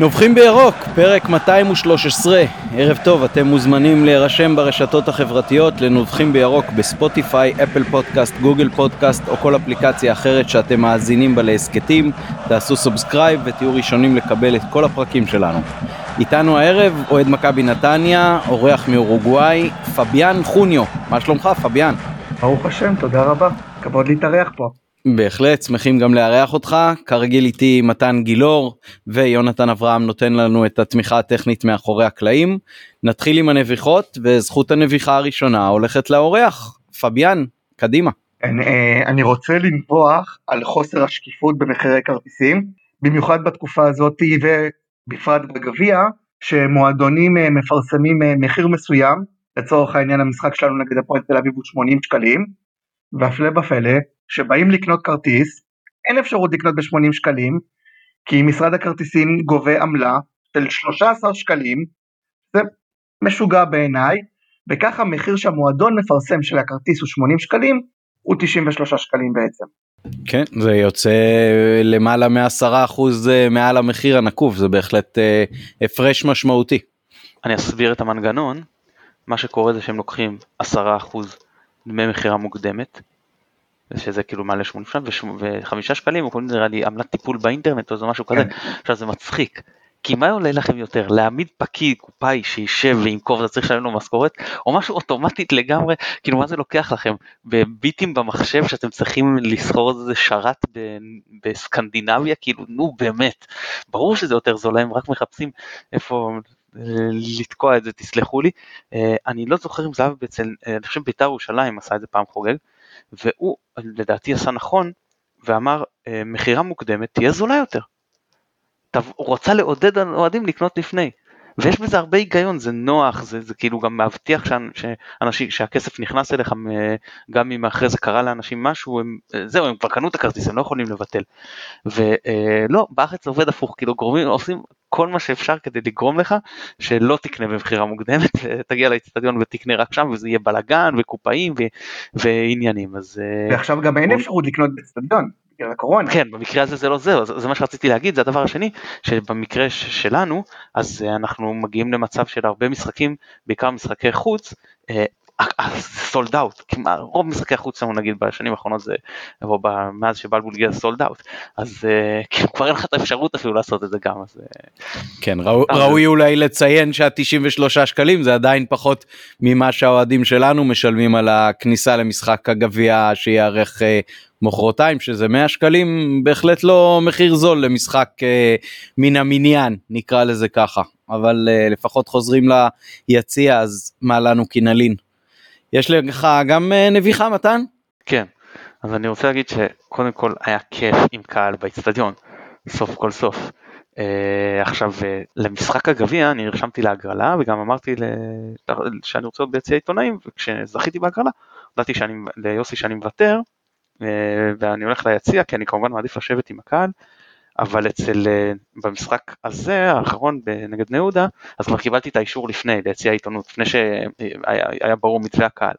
נובחים בירוק, פרק 213. ערב טוב, אתם מוזמנים להירשם ברשתות החברתיות לנובחים בירוק בספוטיפיי, אפל פודקאסט, גוגל פודקאסט או כל אפליקציה אחרת שאתם מאזינים בה להסכתים. תעשו subscribe ותהיו ראשונים לקבל את כל הפרקים שלנו. איתנו הערב אוהד מכבי נתניה, אורח מאורוגוואי, פביאן חוניו. מה שלומך, פביאן? ברוך השם, תודה רבה. כבוד להתארח פה. בהחלט, שמחים גם לארח אותך. כרגיל איתי מתן גילאור ויונתן אברהם נותן לנו את התמיכה הטכנית מאחורי הקלעים. נתחיל עם הנביחות וזכות הנביחה הראשונה הולכת לאורח. פביאן, קדימה. אני, אה, אני רוצה לנבוח על חוסר השקיפות במחירי כרטיסים, במיוחד בתקופה הזאת ובפרט בגביע, שמועדונים אה, מפרסמים אה, מחיר מסוים, לצורך העניין המשחק שלנו נגד הפועל תל אביב הוא 80 שקלים, והפלא ופלא, שבאים לקנות כרטיס, אין אפשרות לקנות ב-80 שקלים, כי משרד הכרטיסים גובה עמלה של 13 שקלים, זה משוגע בעיניי, וככה המחיר שהמועדון מפרסם של הכרטיס הוא 80 שקלים, הוא 93 שקלים בעצם. כן, זה יוצא למעלה מעשרה אחוז אה, מעל המחיר הנקוב, זה בהחלט אה, הפרש משמעותי. אני אסביר את המנגנון, מה שקורה זה שהם לוקחים עשרה אחוז דמי מכירה מוקדמת, שזה כאילו מעלה 80 וחמישה שקלים, הוא קוראים לזה נראה לי עמלת טיפול באינטרנט או זה משהו כזה, כן. עכשיו זה מצחיק. כי מה עולה לכם יותר, להעמיד פקיד קופאי שישב וימכור ואתה צריך לשלם לו משכורת, או משהו אוטומטית לגמרי, כאילו מה זה לוקח לכם, בביטים במחשב שאתם צריכים לסחור איזה שרת בסקנדינביה, כאילו נו באמת, ברור שזה יותר זול הם רק מחפשים איפה לתקוע את זה, תסלחו לי. אה, אני לא זוכר אם זה היה אצל, אה, אני חושב בית"ר ירושלים עשה את זה פעם חוגג, והוא לדעתי עשה נכון ואמר אה, מכירה מוקדמת תהיה זולה יותר. הוא רצה לעודד אוהדים לקנות לפני. ויש בזה הרבה היגיון, זה נוח, זה, זה כאילו גם מבטיח שאנשים, שהכסף נכנס אליך, גם אם אחרי זה קרה לאנשים משהו, הם, זהו, הם כבר קנו את הכרטיס, הם לא יכולים לבטל. ולא, בארץ זה עובד הפוך, כאילו גורמים, עושים כל מה שאפשר כדי לגרום לך שלא תקנה במכירה מוקדמת, תגיע לאצטדיון ותקנה רק שם, וזה יהיה בלאגן וקופאים ועניינים, אז... אה, ועכשיו גם אין אפשרות לקנות באצטדיון. בגלל הקורונה. כן, במקרה הזה זה לא זה, זה מה שרציתי להגיד, זה הדבר השני, שבמקרה שלנו, אז אה, אנחנו מגיעים למצב של הרבה משחקים, בעיקר משחקי חוץ, סולד אאוט, רוב משחקי החוץ שלנו נגיד בשנים האחרונות זה, או מאז שבלבול הגיע סולד אאוט, אז אה, כאילו כבר אין לך את האפשרות אפילו לעשות את זה גם, אז... אה, כן, ראוי אולי לציין שה-93 שקלים זה עדיין פחות ממה שהאוהדים שלנו משלמים על הכניסה למשחק הגביע שייערך מחרתיים שזה 100 שקלים בהחלט לא מחיר זול למשחק אה, מן המניין נקרא לזה ככה. אבל אה, לפחות חוזרים ליציע אז מה לנו כי נלין. יש לך גם אה, נביחה מתן? כן אז אני רוצה להגיד שקודם כל היה כיף עם קהל באצטדיון סוף כל סוף. Uh, עכשיו uh, למשחק הגביע אני נרשמתי להגרלה וגם אמרתי ל... שאני רוצה להיות ביציע עיתונאים וכשזכיתי בהגרלה הודעתי ליוסי שאני מוותר אה, ואני הולך ליציע כי אני כמובן מעדיף לשבת עם הקהל, אבל אצל, אה, במשחק הזה, האחרון נגד בני יהודה, אז כבר קיבלתי את האישור לפני, ליציע העיתונות, לפני שהיה ברור מתווה הקהל.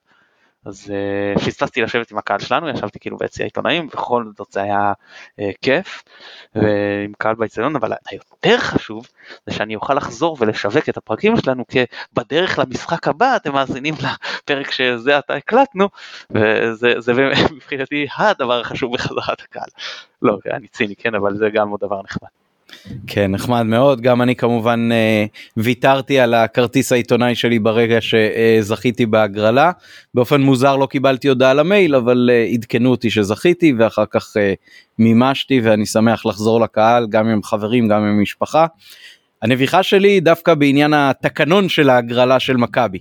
אז uh, פספסתי לשבת עם הקהל שלנו, ישבתי כאילו ביציע עיתונאים, בכל זאת זה היה uh, כיף, ועם קהל באצטדיון, אבל היותר חשוב זה שאני אוכל לחזור ולשווק את הפרקים שלנו, כי בדרך למשחק הבא אתם מאזינים לפרק שזה עתה הקלטנו, וזה מבחינתי הדבר החשוב בחזרת הקהל. לא, אני ציני, כן, אבל זה גם עוד דבר נחמד. כן נחמד מאוד גם אני כמובן אה, ויתרתי על הכרטיס העיתונאי שלי ברגע שזכיתי בהגרלה באופן מוזר לא קיבלתי הודעה למייל אבל אה, עדכנו אותי שזכיתי ואחר כך אה, מימשתי ואני שמח לחזור לקהל גם עם חברים גם עם משפחה. הנביכה שלי דווקא בעניין התקנון של ההגרלה של מכבי.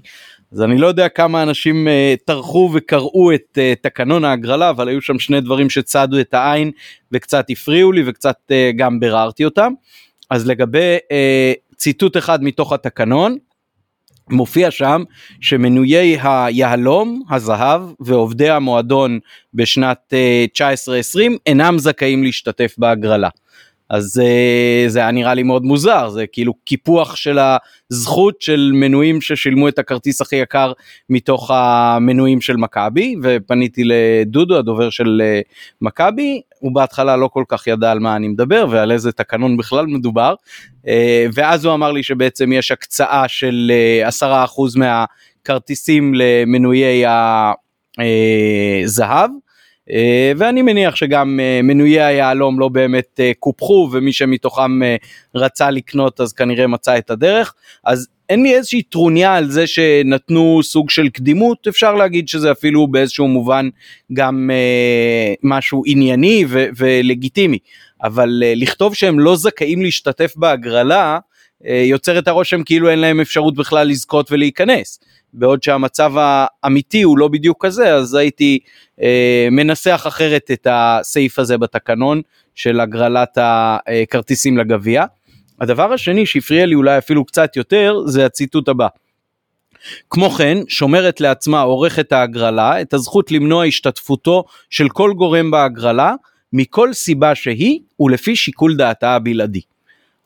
אז אני לא יודע כמה אנשים uh, טרחו וקראו את uh, תקנון ההגרלה אבל היו שם שני דברים שצדו את העין וקצת הפריעו לי וקצת uh, גם ביררתי אותם. אז לגבי ציטוט אחד מתוך התקנון מופיע שם שמנויי היהלום, הזהב ועובדי המועדון בשנת uh, 19-20 אינם זכאים להשתתף בהגרלה. אז uh, זה היה נראה לי מאוד מוזר זה כאילו קיפוח של הזכות של מנויים ששילמו את הכרטיס הכי יקר מתוך המנויים של מכבי ופניתי לדודו הדובר של uh, מכבי הוא בהתחלה לא כל כך ידע על מה אני מדבר ועל איזה תקנון בכלל מדובר, אה, ואז הוא אמר לי שבעצם יש הקצאה של אה, עשרה אחוז מהכרטיסים למנויי הזהב. אה, ואני מניח שגם אה, מנויי היהלום לא באמת אה, קופחו ומי שמתוכם רצה לקנות אז כנראה מצא את הדרך. אז אין לי איזושהי טרוניה על זה שנתנו סוג של קדימות. אפשר להגיד שזה אפילו באיזשהו מובן גם משהו ענייני ו- ולגיטימי. אבל לכתוב שהם לא זכאים להשתתף בהגרלה יוצר את הרושם כאילו אין להם אפשרות בכלל לזכות ולהיכנס. בעוד שהמצב האמיתי הוא לא בדיוק כזה, אז הייתי אה, מנסח אחרת את הסעיף הזה בתקנון של הגרלת הכרטיסים לגביע. הדבר השני שהפריע לי אולי אפילו קצת יותר זה הציטוט הבא. כמו כן, שומרת לעצמה עורכת ההגרלה את הזכות למנוע השתתפותו של כל גורם בהגרלה מכל סיבה שהיא ולפי שיקול דעתה הבלעדי.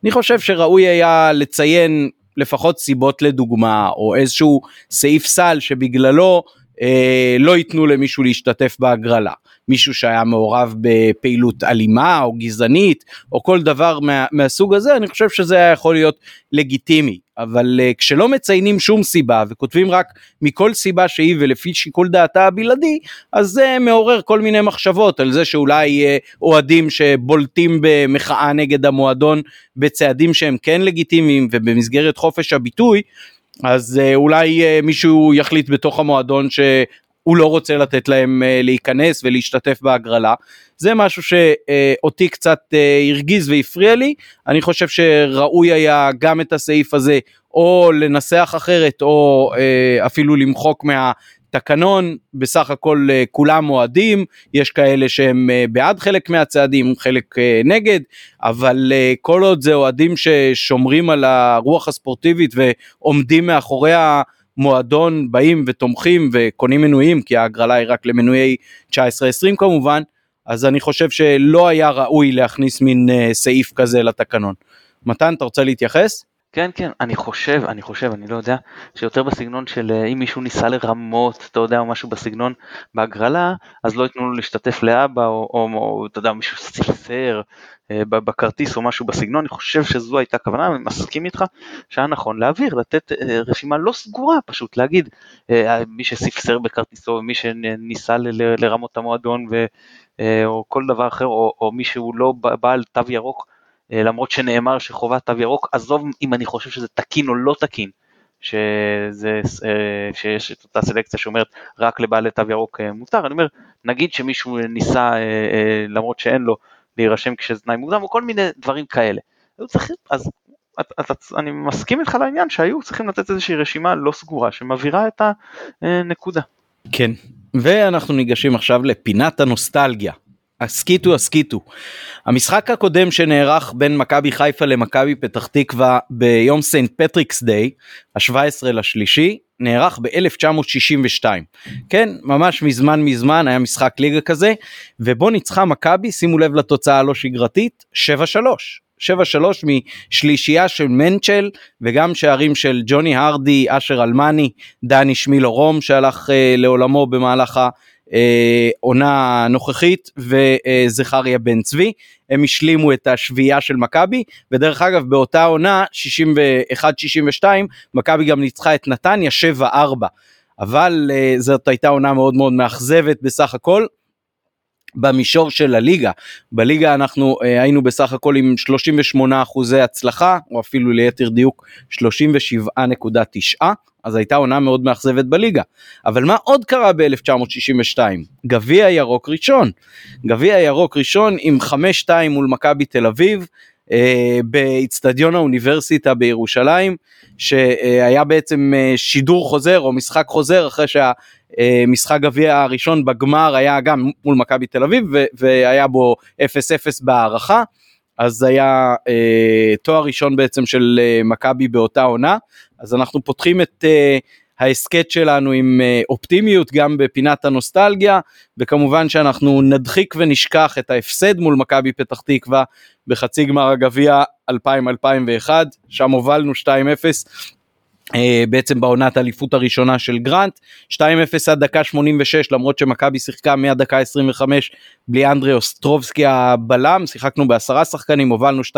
אני חושב שראוי היה לציין לפחות סיבות לדוגמה או איזשהו סעיף סל שבגללו אה, לא ייתנו למישהו להשתתף בהגרלה. מישהו שהיה מעורב בפעילות אלימה או גזענית או כל דבר מה, מהסוג הזה אני חושב שזה היה יכול להיות לגיטימי אבל uh, כשלא מציינים שום סיבה וכותבים רק מכל סיבה שהיא ולפי שיקול דעתה הבלעדי אז זה מעורר כל מיני מחשבות על זה שאולי uh, אוהדים שבולטים במחאה נגד המועדון בצעדים שהם כן לגיטימיים ובמסגרת חופש הביטוי אז uh, אולי uh, מישהו יחליט בתוך המועדון שהוא לא רוצה לתת להם uh, להיכנס ולהשתתף בהגרלה. זה משהו שאותי קצת uh, הרגיז והפריע לי, אני חושב שראוי היה גם את הסעיף הזה או לנסח אחרת או uh, אפילו למחוק מה... תקנון בסך הכל אה, כולם אוהדים. יש כאלה שהם אה, בעד חלק מהצעדים חלק אה, נגד. אבל כל עוד זה אוהדים ששומרים על הרוח הספורטיבית ועומדים מאחורי המועדון באים ותומכים וקונים מנויים כי ההגרלה היא רק למנויי 19-20 כמובן אז אני חושב שלא היה ראוי להכניס מין סעיף כזה לתקנון. מתן אתה רוצה להתייחס? כן כן אני חושב אני חושב אני לא יודע שיותר בסגנון של אה, אם מישהו ניסה לרמות אתה יודע או משהו בסגנון בהגרלה אז לא ייתנו לו להשתתף לאבא או, או, או אתה יודע מישהו ספסר בכרטיס או משהו בסגנון אני חושב שזו הייתה הכוונה אני מסכים איתך שהיה נכון להעביר לתת אה, רשימה לא סגורה פשוט להגיד אה, מי שספסר בכרטיסו מי שניסה לרמות המועדון ו, אה, או כל דבר אחר או, או מי שהוא לא בעל תו ירוק אה, למרות שנאמר שחובת תו ירוק, עזוב אם אני חושב שזה תקין או לא תקין, שזה, אה, שיש את אותה סלקציה שאומרת רק לבעלי תו ירוק אה, מותר, אני אומר, נגיד שמישהו ניסה, למרות שאין לו, להירשם כשזה תנאי מוקדם, או כל מיני דברים כאלה. אז אני מסכים איתך לעניין שהיו צריכים לתת איזושהי רשימה לא סגורה שמבהירה את הנקודה. כן, ואנחנו ניגשים עכשיו לפינת הנוסטלגיה. הסכיתו הסכיתו. המשחק הקודם שנערך בין מכבי חיפה למכבי פתח תקווה ביום Saint Patrick's Day, ה-17 לשלישי, נערך ב-1962. כן, ממש מזמן מזמן היה משחק ליגה כזה, ובו ניצחה מכבי, שימו לב לתוצאה הלא שגרתית, 7-3. 7-3 משלישייה של מנצ'ל וגם שערים של ג'וני הרדי, אשר אלמני, דני שמילו רום שהלך uh, לעולמו במהלך העונה הנוכחית וזכריה בן צבי. הם השלימו את השביעייה של מכבי ודרך אגב באותה עונה 61-62 מכבי גם ניצחה את נתניה 7-4 אבל uh, זאת הייתה עונה מאוד מאוד מאכזבת בסך הכל במישור של הליגה. בליגה אנחנו uh, היינו בסך הכל עם 38 אחוזי הצלחה, או אפילו ליתר דיוק 37.9, אז הייתה עונה מאוד מאכזבת בליגה. אבל מה עוד קרה ב-1962? גביע ירוק ראשון. גביע ירוק ראשון עם 5-2 מול מכבי תל אביב, uh, באיצטדיון האוניברסיטה בירושלים, שהיה בעצם uh, שידור חוזר או משחק חוזר אחרי שה... משחק גביע הראשון בגמר היה גם מול מכבי תל אביב והיה בו 0-0 בהערכה. אז היה אה, תואר ראשון בעצם של אה, מכבי באותה עונה, אז אנחנו פותחים את אה, ההסכת שלנו עם אה, אופטימיות גם בפינת הנוסטלגיה, וכמובן שאנחנו נדחיק ונשכח את ההפסד מול מכבי פתח תקווה בחצי גמר הגביע 2000-2001, שם הובלנו 2-0 אה, בעצם בעונת האליפות הראשונה של גרנט 2-0 עד דקה 86 למרות שמכבי שיחקה מהדקה 25 בלי אנדרי אוסטרובסקי הבלם שיחקנו בעשרה שחקנים הובלנו 2-0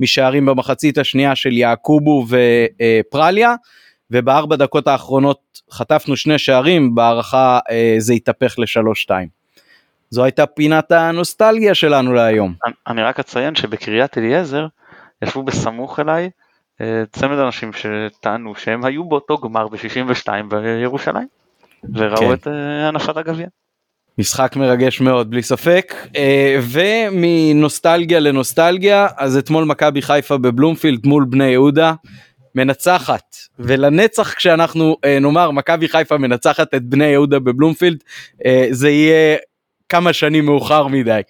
משערים במחצית השנייה של יעקובו ופרליה ובארבע דקות האחרונות חטפנו שני שערים בהערכה אה, זה התהפך ל-3-2. זו הייתה פינת הנוסטלגיה שלנו להיום. אני רק אציין שבקריית אליעזר ישבו בסמוך אליי אה, צמד אנשים שטענו שהם היו באותו גמר ב-62 בירושלים וראו כן. את אה, הנפת הגביע. משחק מרגש מאוד בלי ספק אה, ומנוסטלגיה לנוסטלגיה אז אתמול מכבי חיפה בבלומפילד מול בני יהודה מנצחת ולנצח כשאנחנו נאמר מכבי חיפה מנצחת את בני יהודה בבלומפילד זה יהיה כמה שנים מאוחר מדי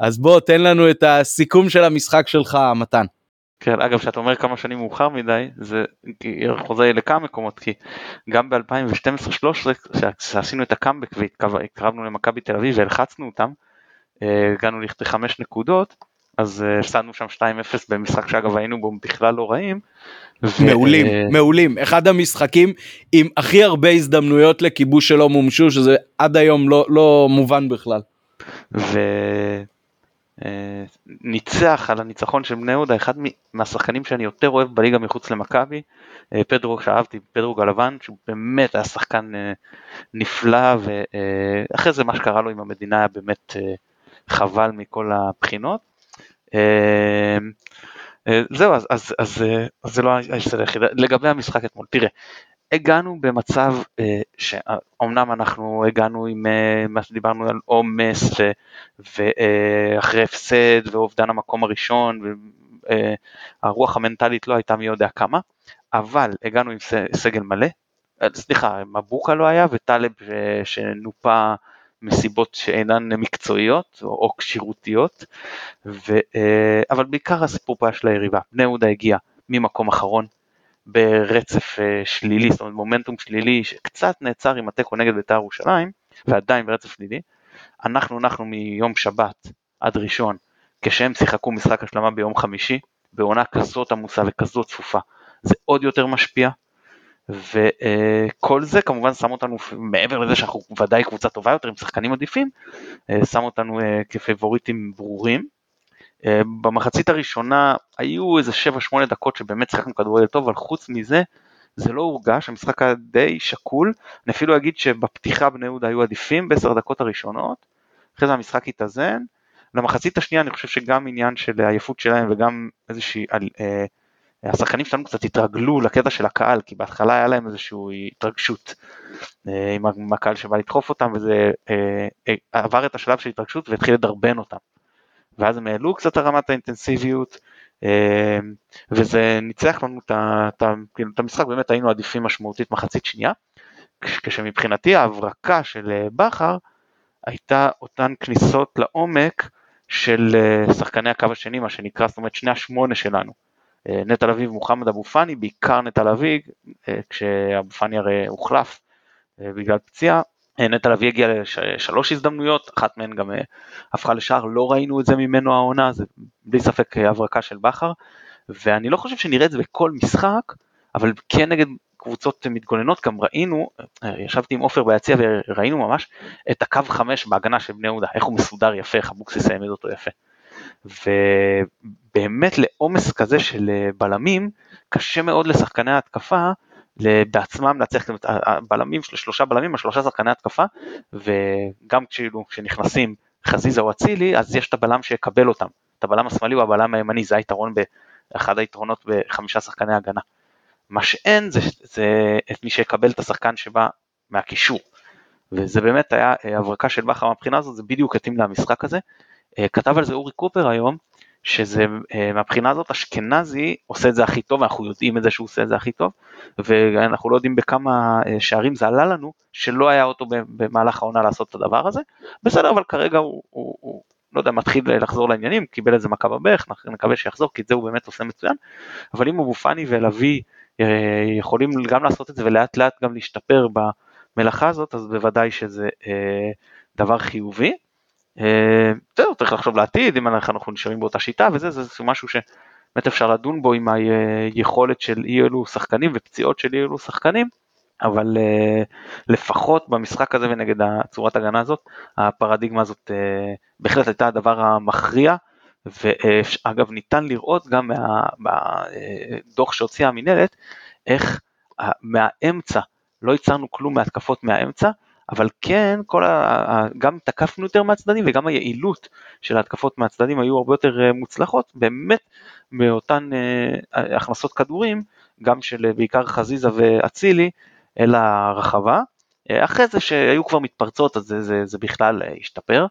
אז בוא תן לנו את הסיכום של המשחק שלך מתן. כן, אגב, כשאתה אומר כמה שנים מאוחר מדי, זה חוזה לכמה מקומות, כי גם ב-2012-2013, כשעשינו את הקאמבק והתקרבנו למכבי תל אביב והלחצנו אותם, אה, הגענו לכדי חמש נקודות, אז אה, הפסדנו שם 2-0 במשחק שאגב היינו בו בכלל לא רעים. מעולים, ו... מעולים, אחד המשחקים עם הכי הרבה הזדמנויות לכיבוש שלא מומשו, שזה עד היום לא, לא מובן בכלל. ו... אה, ניצח על הניצחון של בני יהודה, אחד מהשחקנים שאני יותר אוהב בליגה מחוץ למכבי, אה, פדרו שאהבתי, פדרו גלוון, שהוא באמת היה שחקן אה, נפלא, ואחרי זה מה שקרה לו עם המדינה היה באמת חבל מכל הבחינות. זהו, אז, אז, אז, אז זה לא ההפסד היחיד. לגבי המשחק אתמול, תראה, הגענו במצב אה, שאומנם אנחנו הגענו עם אה, מה שדיברנו על עומס ואחרי אה, הפסד ואובדן המקום הראשון והרוח המנטלית לא הייתה מי יודע כמה, אבל הגענו עם סגל מלא, סליחה, מבוקה לא היה וטלב שנופה מסיבות שאינן מקצועיות או כשירותיות, אבל בעיקר הסיפור פה היה של היריבה, בני יהודה הגיע ממקום אחרון, ברצף אה, שלילי, זאת אומרת מומנטום שלילי שקצת נעצר עם התיקו נגד בית"ר ירושלים, ועדיין ברצף שלילי. אנחנו אנחנו מיום שבת עד ראשון, כשהם שיחקו משחק השלמה ביום חמישי, בעונה כזאת עמוסה וכזאת צפופה, זה עוד יותר משפיע, וכל זה כמובן שם אותנו, מעבר לזה שאנחנו ודאי קבוצה טובה יותר עם שחקנים עדיפים, אה, שם אותנו אה, כפייבוריטים ברורים. אה, במחצית הראשונה היו איזה 7-8 דקות שבאמת שיחקנו כדורגל טוב, אבל חוץ מזה זה לא הורגש, המשחק היה די שקול, אני אפילו אגיד שבפתיחה בני יהודה היו עדיפים בעשר דקות הראשונות, אחרי זה המשחק התאזן, למחצית השנייה אני חושב שגם עניין של העייפות שלהם וגם איזושהי, אה, השחקנים שלנו קצת התרגלו לקטע של הקהל, כי בהתחלה היה להם איזושהי התרגשות אה, עם הקהל שבא לדחוף אותם וזה אה, אה, עבר את השלב של התרגשות והתחיל לדרבן אותם. ואז הם העלו קצת את רמת האינטנסיביות, אה, וזה ניצח לנו כאילו, את המשחק, באמת היינו עדיפים משמעותית מחצית שנייה, כשמבחינתי ההברקה של אה, בכר הייתה אותן כניסות לעומק של אה, שחקני הקו השני, מה שנקרא, זאת אומרת שני השמונה שלנו. נטע לביא ומוחמד אבו פאני, בעיקר נטע לביא, כשאבו פאני הרי הוחלף בגלל פציעה, נטע לביא הגיע לשלוש הזדמנויות, אחת מהן גם אה, הפכה לשער, לא ראינו את זה ממנו העונה, זה בלי ספק אה, הברקה של בכר, ואני לא חושב שנראה את זה בכל משחק, אבל כן נגד קבוצות מתגוננות, גם ראינו, אה, ישבתי עם עופר ביציע וראינו ממש את הקו חמש בהגנה של בני יהודה, איך הוא מסודר יפה, איך אבוקסיס העמיד אותו יפה. ובאמת לעומס כזה של בלמים, קשה מאוד לשחקני ההתקפה בעצמם להצליח, הבלמים של שלושה בלמים, השלושה שחקני התקפה, וגם כשאילו כשנכנסים חזיזה או אצילי, אז יש את הבלם שיקבל אותם. את הבלם השמאלי הוא הבלם הימני, זה היתרון, אחד היתרונות בחמישה שחקני הגנה. מה שאין זה, זה את מי שיקבל את השחקן שבא מהקישור. וזה באמת היה אה, הברקה של בכר מהבחינה הזאת, זה בדיוק התאים למשחק הזה. אה, כתב על זה אורי קופר היום, שזה אה, מהבחינה הזאת אשכנזי עושה את זה הכי טוב, אנחנו יודעים את זה שהוא עושה את זה הכי טוב, ואנחנו לא יודעים בכמה אה, שערים זה עלה לנו, שלא היה אותו במהלך העונה לעשות את הדבר הזה, בסדר, אבל כרגע הוא, הוא, הוא לא יודע, מתחיל לחזור לעניינים, קיבל איזה מכה בברך, נקווה שיחזור, כי את זה הוא באמת עושה מצוין, אבל אם אבו פאני ולוי אה, יכולים גם לעשות את זה ולאט לאט גם להשתפר במלאכה הזאת, אז בוודאי שזה דבר חיובי. זהו, צריך לחשוב לעתיד, אם אנחנו נשארים באותה שיטה וזה, זה משהו באמת אפשר לדון בו עם היכולת של אי אלו שחקנים ופציעות של אי אלו שחקנים, אבל uh, לפחות במשחק הזה ונגד הצורת הגנה הזאת, הפרדיגמה הזאת uh, בהחלט הייתה הדבר המכריע, ואגב ניתן לראות גם מהדוח שהוציאה המינהלת, איך מהאמצע, לא ייצרנו כלום מהתקפות מהאמצע, אבל כן, כל ה... גם תקפנו יותר מהצדדים וגם היעילות של ההתקפות מהצדדים היו הרבה יותר מוצלחות, באמת מאותן הכנסות כדורים, גם של בעיקר חזיזה ואצילי, אל הרחבה. אחרי זה שהיו כבר מתפרצות אז זה, זה, זה בכלל השתפר,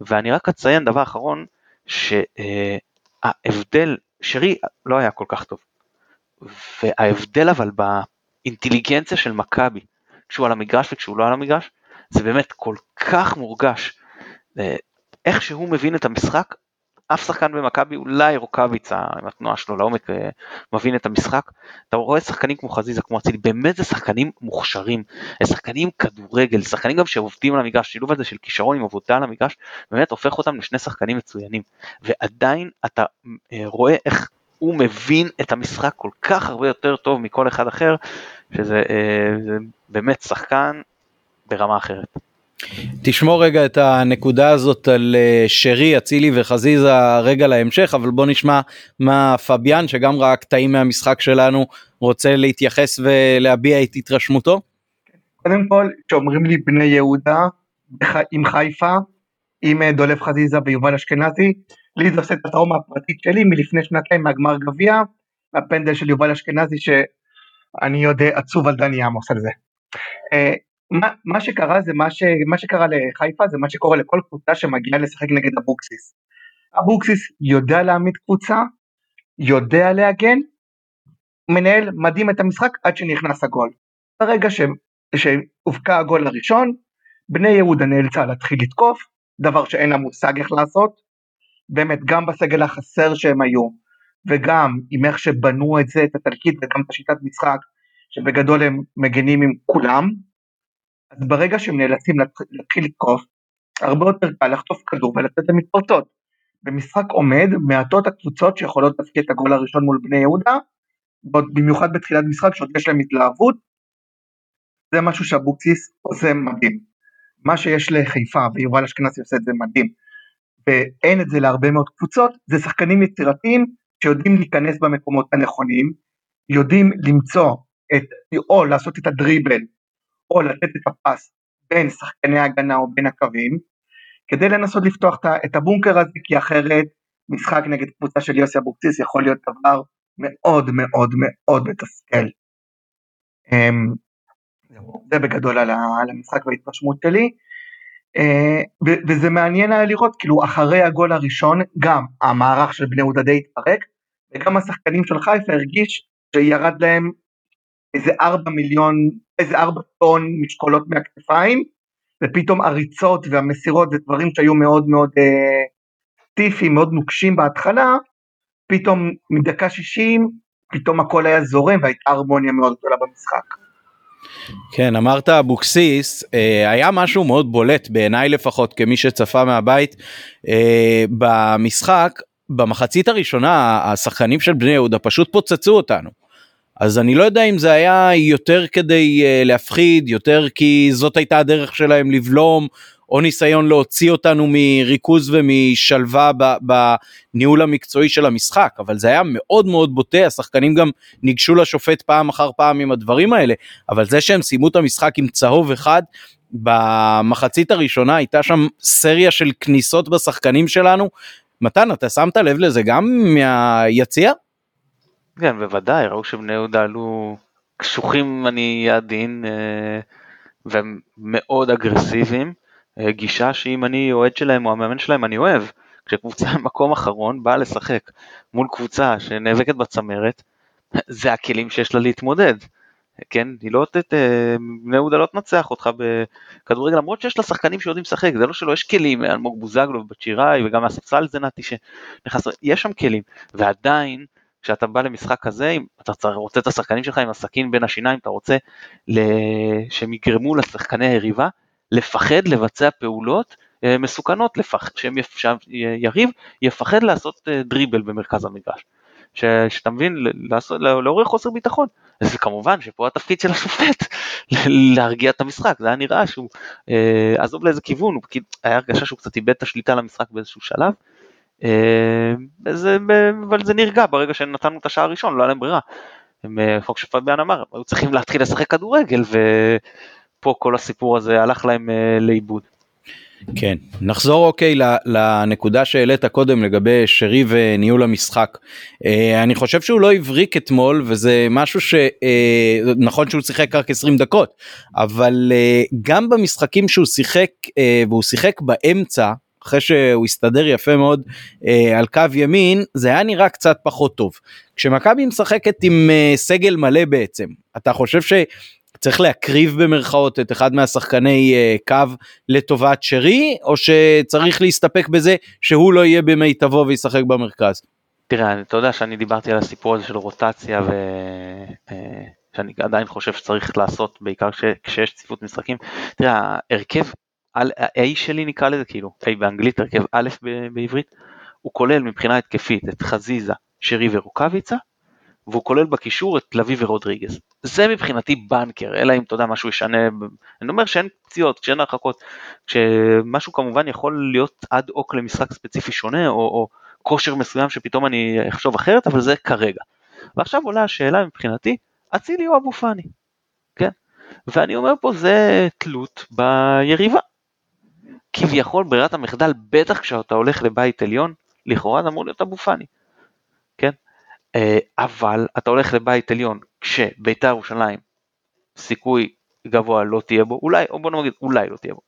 ואני רק אציין דבר אחרון, שההבדל, שרי לא היה כל כך טוב, וההבדל אבל באינטליגנציה של מכבי, כשהוא על המגרש וכשהוא לא על המגרש, זה באמת כל כך מורגש. איך שהוא מבין את המשחק, אף שחקן במכבי, אולי רוקאביץ עם התנועה שלו לעומק אה, מבין את המשחק. אתה רואה שחקנים כמו חזיזה, כמו אצילי, באמת זה שחקנים מוכשרים, שחקנים כדורגל, שחקנים גם שעובדים על המגרש, שילוב הזה של כישרון עם עבודה על המגרש, באמת הופך אותם לשני שחקנים מצוינים. ועדיין אתה אה, רואה איך הוא מבין את המשחק כל כך הרבה יותר טוב מכל אחד אחר, שזה אה, באמת שחקן ברמה אחרת. תשמור רגע את הנקודה הזאת על אה, שרי, אצילי וחזיזה רגע להמשך, אבל בוא נשמע מה פביאן, שגם ראה קטעים מהמשחק שלנו, רוצה להתייחס ולהביע את התרשמותו. קודם כל, כשאומרים לי בני יהודה עם חיפה, עם אה, דולב חזיזה ויובל אשכנזי, לי זה עושה את הטראומה הפרטית שלי מלפני שנתיים מהגמר גביע, הפנדל של יובל אשכנזי שאני יודע עצוב על דני עמוס על זה. מה, שקרה זה מה, ש, מה שקרה לחיפה זה מה שקורה לכל קבוצה שמגיעה לשחק נגד אבוקסיס. אבוקסיס יודע להעמיד קבוצה, יודע להגן, מנהל מדהים את המשחק עד שנכנס הגול. ברגע שהובקע הגול הראשון, בני יהודה נאלצה להתחיל לתקוף, דבר שאין לה מושג איך לעשות. באמת גם בסגל החסר שהם היו, וגם עם איך שבנו את זה, את התלכיד וגם את השיטת משחק, שבגדול הם מגנים עם כולם, אז ברגע שהם נאלצים להתחיל לתקוף, הרבה יותר קל לחטוף כדור ולתת להם מתפרצות. במשחק עומד, מעטות הקבוצות שיכולות להפקיע את הגול הראשון מול בני יהודה, במיוחד בתחילת משחק שעוד יש להם התלהבות, זה משהו שאבוקסיס עושה מדהים. מה שיש לחיפה ויובל אשכנזי עושה את זה מדהים, ואין את זה להרבה מאוד קבוצות, זה שחקנים יצירתיים שיודעים להיכנס במקומות הנכונים, יודעים למצוא את, או לעשות את הדריבל או לתת את הפס בין שחקני ההגנה או בין הקווים, כדי לנסות לפתוח את הבונקר הזה, כי אחרת משחק נגד קבוצה של יוסי אבוקסיס יכול להיות דבר מאוד מאוד מאוד מתסכל. אמ, זה בגדול על המשחק וההתרשמות שלי. אה, וזה מעניין היה לראות, כאילו אחרי הגול הראשון, גם המערך של בני יהודה די התפרק, וגם השחקנים של חיפה הרגיש שירד להם איזה ארבע מיליון, איזה ארבע טון משקולות מהכתפיים, ופתאום הריצות והמסירות זה דברים שהיו מאוד מאוד אה, טיפים, מאוד נוקשים בהתחלה, פתאום מדקה שישים, פתאום הכל היה זורם והייתה הרמוניה מאוד גדולה במשחק. כן אמרת אבוקסיס אה, היה משהו מאוד בולט בעיניי לפחות כמי שצפה מהבית אה, במשחק במחצית הראשונה השחקנים של בני יהודה פשוט פוצצו אותנו. אז אני לא יודע אם זה היה יותר כדי uh, להפחיד, יותר כי זאת הייתה הדרך שלהם לבלום, או ניסיון להוציא אותנו מריכוז ומשלווה בניהול המקצועי של המשחק, אבל זה היה מאוד מאוד בוטה, השחקנים גם ניגשו לשופט פעם אחר פעם עם הדברים האלה, אבל זה שהם סיימו את המשחק עם צהוב אחד, במחצית הראשונה הייתה שם סריה של כניסות בשחקנים שלנו. מתן, אתה שמת לב לזה גם מהיציע? כן, בוודאי, ראו שבני יהודה עלו קשוחים, אני עדין, אה, והם מאוד אגרסיביים. אה, גישה שאם אני אוהד שלהם או המאמן שלהם אני אוהב. כשקבוצה במקום אחרון באה לשחק מול קבוצה שנאבקת בצמרת, זה הכלים שיש לה להתמודד. כן, היא לא תת... אה, בני יהודה לא תנצח אותך בכדורגל, למרות שיש לה שחקנים שיודעים לשחק, זה לא שלא יש כלים, אלמוג בוזגלו ובצ'יראי וגם מהספסל זה נתי שנכנס, יש שם כלים, ועדיין כשאתה בא למשחק כזה, אתה רוצה את השחקנים שלך עם הסכין בין השיניים, אתה רוצה שהם יגרמו לשחקני היריבה לפחד לבצע פעולות אה, מסוכנות, לפח... שהם יריב יפחד לעשות אה, דריבל במרכז המגרש. ש, שאתה מבין, לעורר חוסר ביטחון. אז כמובן שפה התפקיד של השופט להרגיע את המשחק, זה היה נראה שהוא, אה, עזוב לאיזה כיוון, הוא פקיד, היה הרגשה שהוא קצת איבד את השליטה למשחק באיזשהו שלב. אה, זה, אבל זה נרגע ברגע שנתנו את השער הראשון, לא היה להם ברירה. הם, אה, כמו שפביאן אמר, היו צריכים להתחיל לשחק כדורגל, ופה כל הסיפור הזה הלך להם אה, לאיבוד. כן נחזור אוקיי לנקודה שהעלית קודם לגבי שרי וניהול המשחק אה, אני חושב שהוא לא הבריק אתמול וזה משהו שנכון אה, שהוא שיחק רק 20 דקות אבל אה, גם במשחקים שהוא שיחק והוא שיחק באמצע אחרי שהוא הסתדר יפה מאוד אה, על קו ימין זה היה נראה קצת פחות טוב. כשמכבי משחקת עם אה, סגל מלא בעצם אתה חושב ש... צריך להקריב במרכאות את אחד מהשחקני uh, קו לטובת שרי או שצריך להסתפק בזה שהוא לא יהיה במיטבו וישחק במרכז. תראה אתה יודע שאני דיברתי על הסיפור הזה של רוטציה ושאני עדיין חושב שצריך לעשות בעיקר כש, כשיש צפיפות משחקים. תראה ההרכב ה-A שלי נקרא לזה כאילו A באנגלית הרכב א' בעברית הוא כולל מבחינה התקפית את חזיזה שרי ורוקאביצה והוא כולל בקישור את לביא ורודריגז. זה מבחינתי בנקר, אלא אם אתה יודע משהו ישנה, אני אומר שאין פציעות, כשאין הרחקות, כשמשהו כמובן יכול להיות אד הוק למשחק ספציפי שונה, או, או כושר מסוים שפתאום אני אחשוב אחרת, אבל זה כרגע. ועכשיו עולה השאלה מבחינתי, אצילי או אבו פאני, כן? ואני אומר פה זה תלות ביריבה. כביכול ברירת המחדל, בטח כשאתה הולך לבית עליון, לכאורה זה אמור להיות אבו פאני. אה, אבל אתה הולך לבית עליון כשביתר ירושלים סיכוי גבוה לא תהיה בו, אולי, או בוא נגיד אולי לא תהיה בו,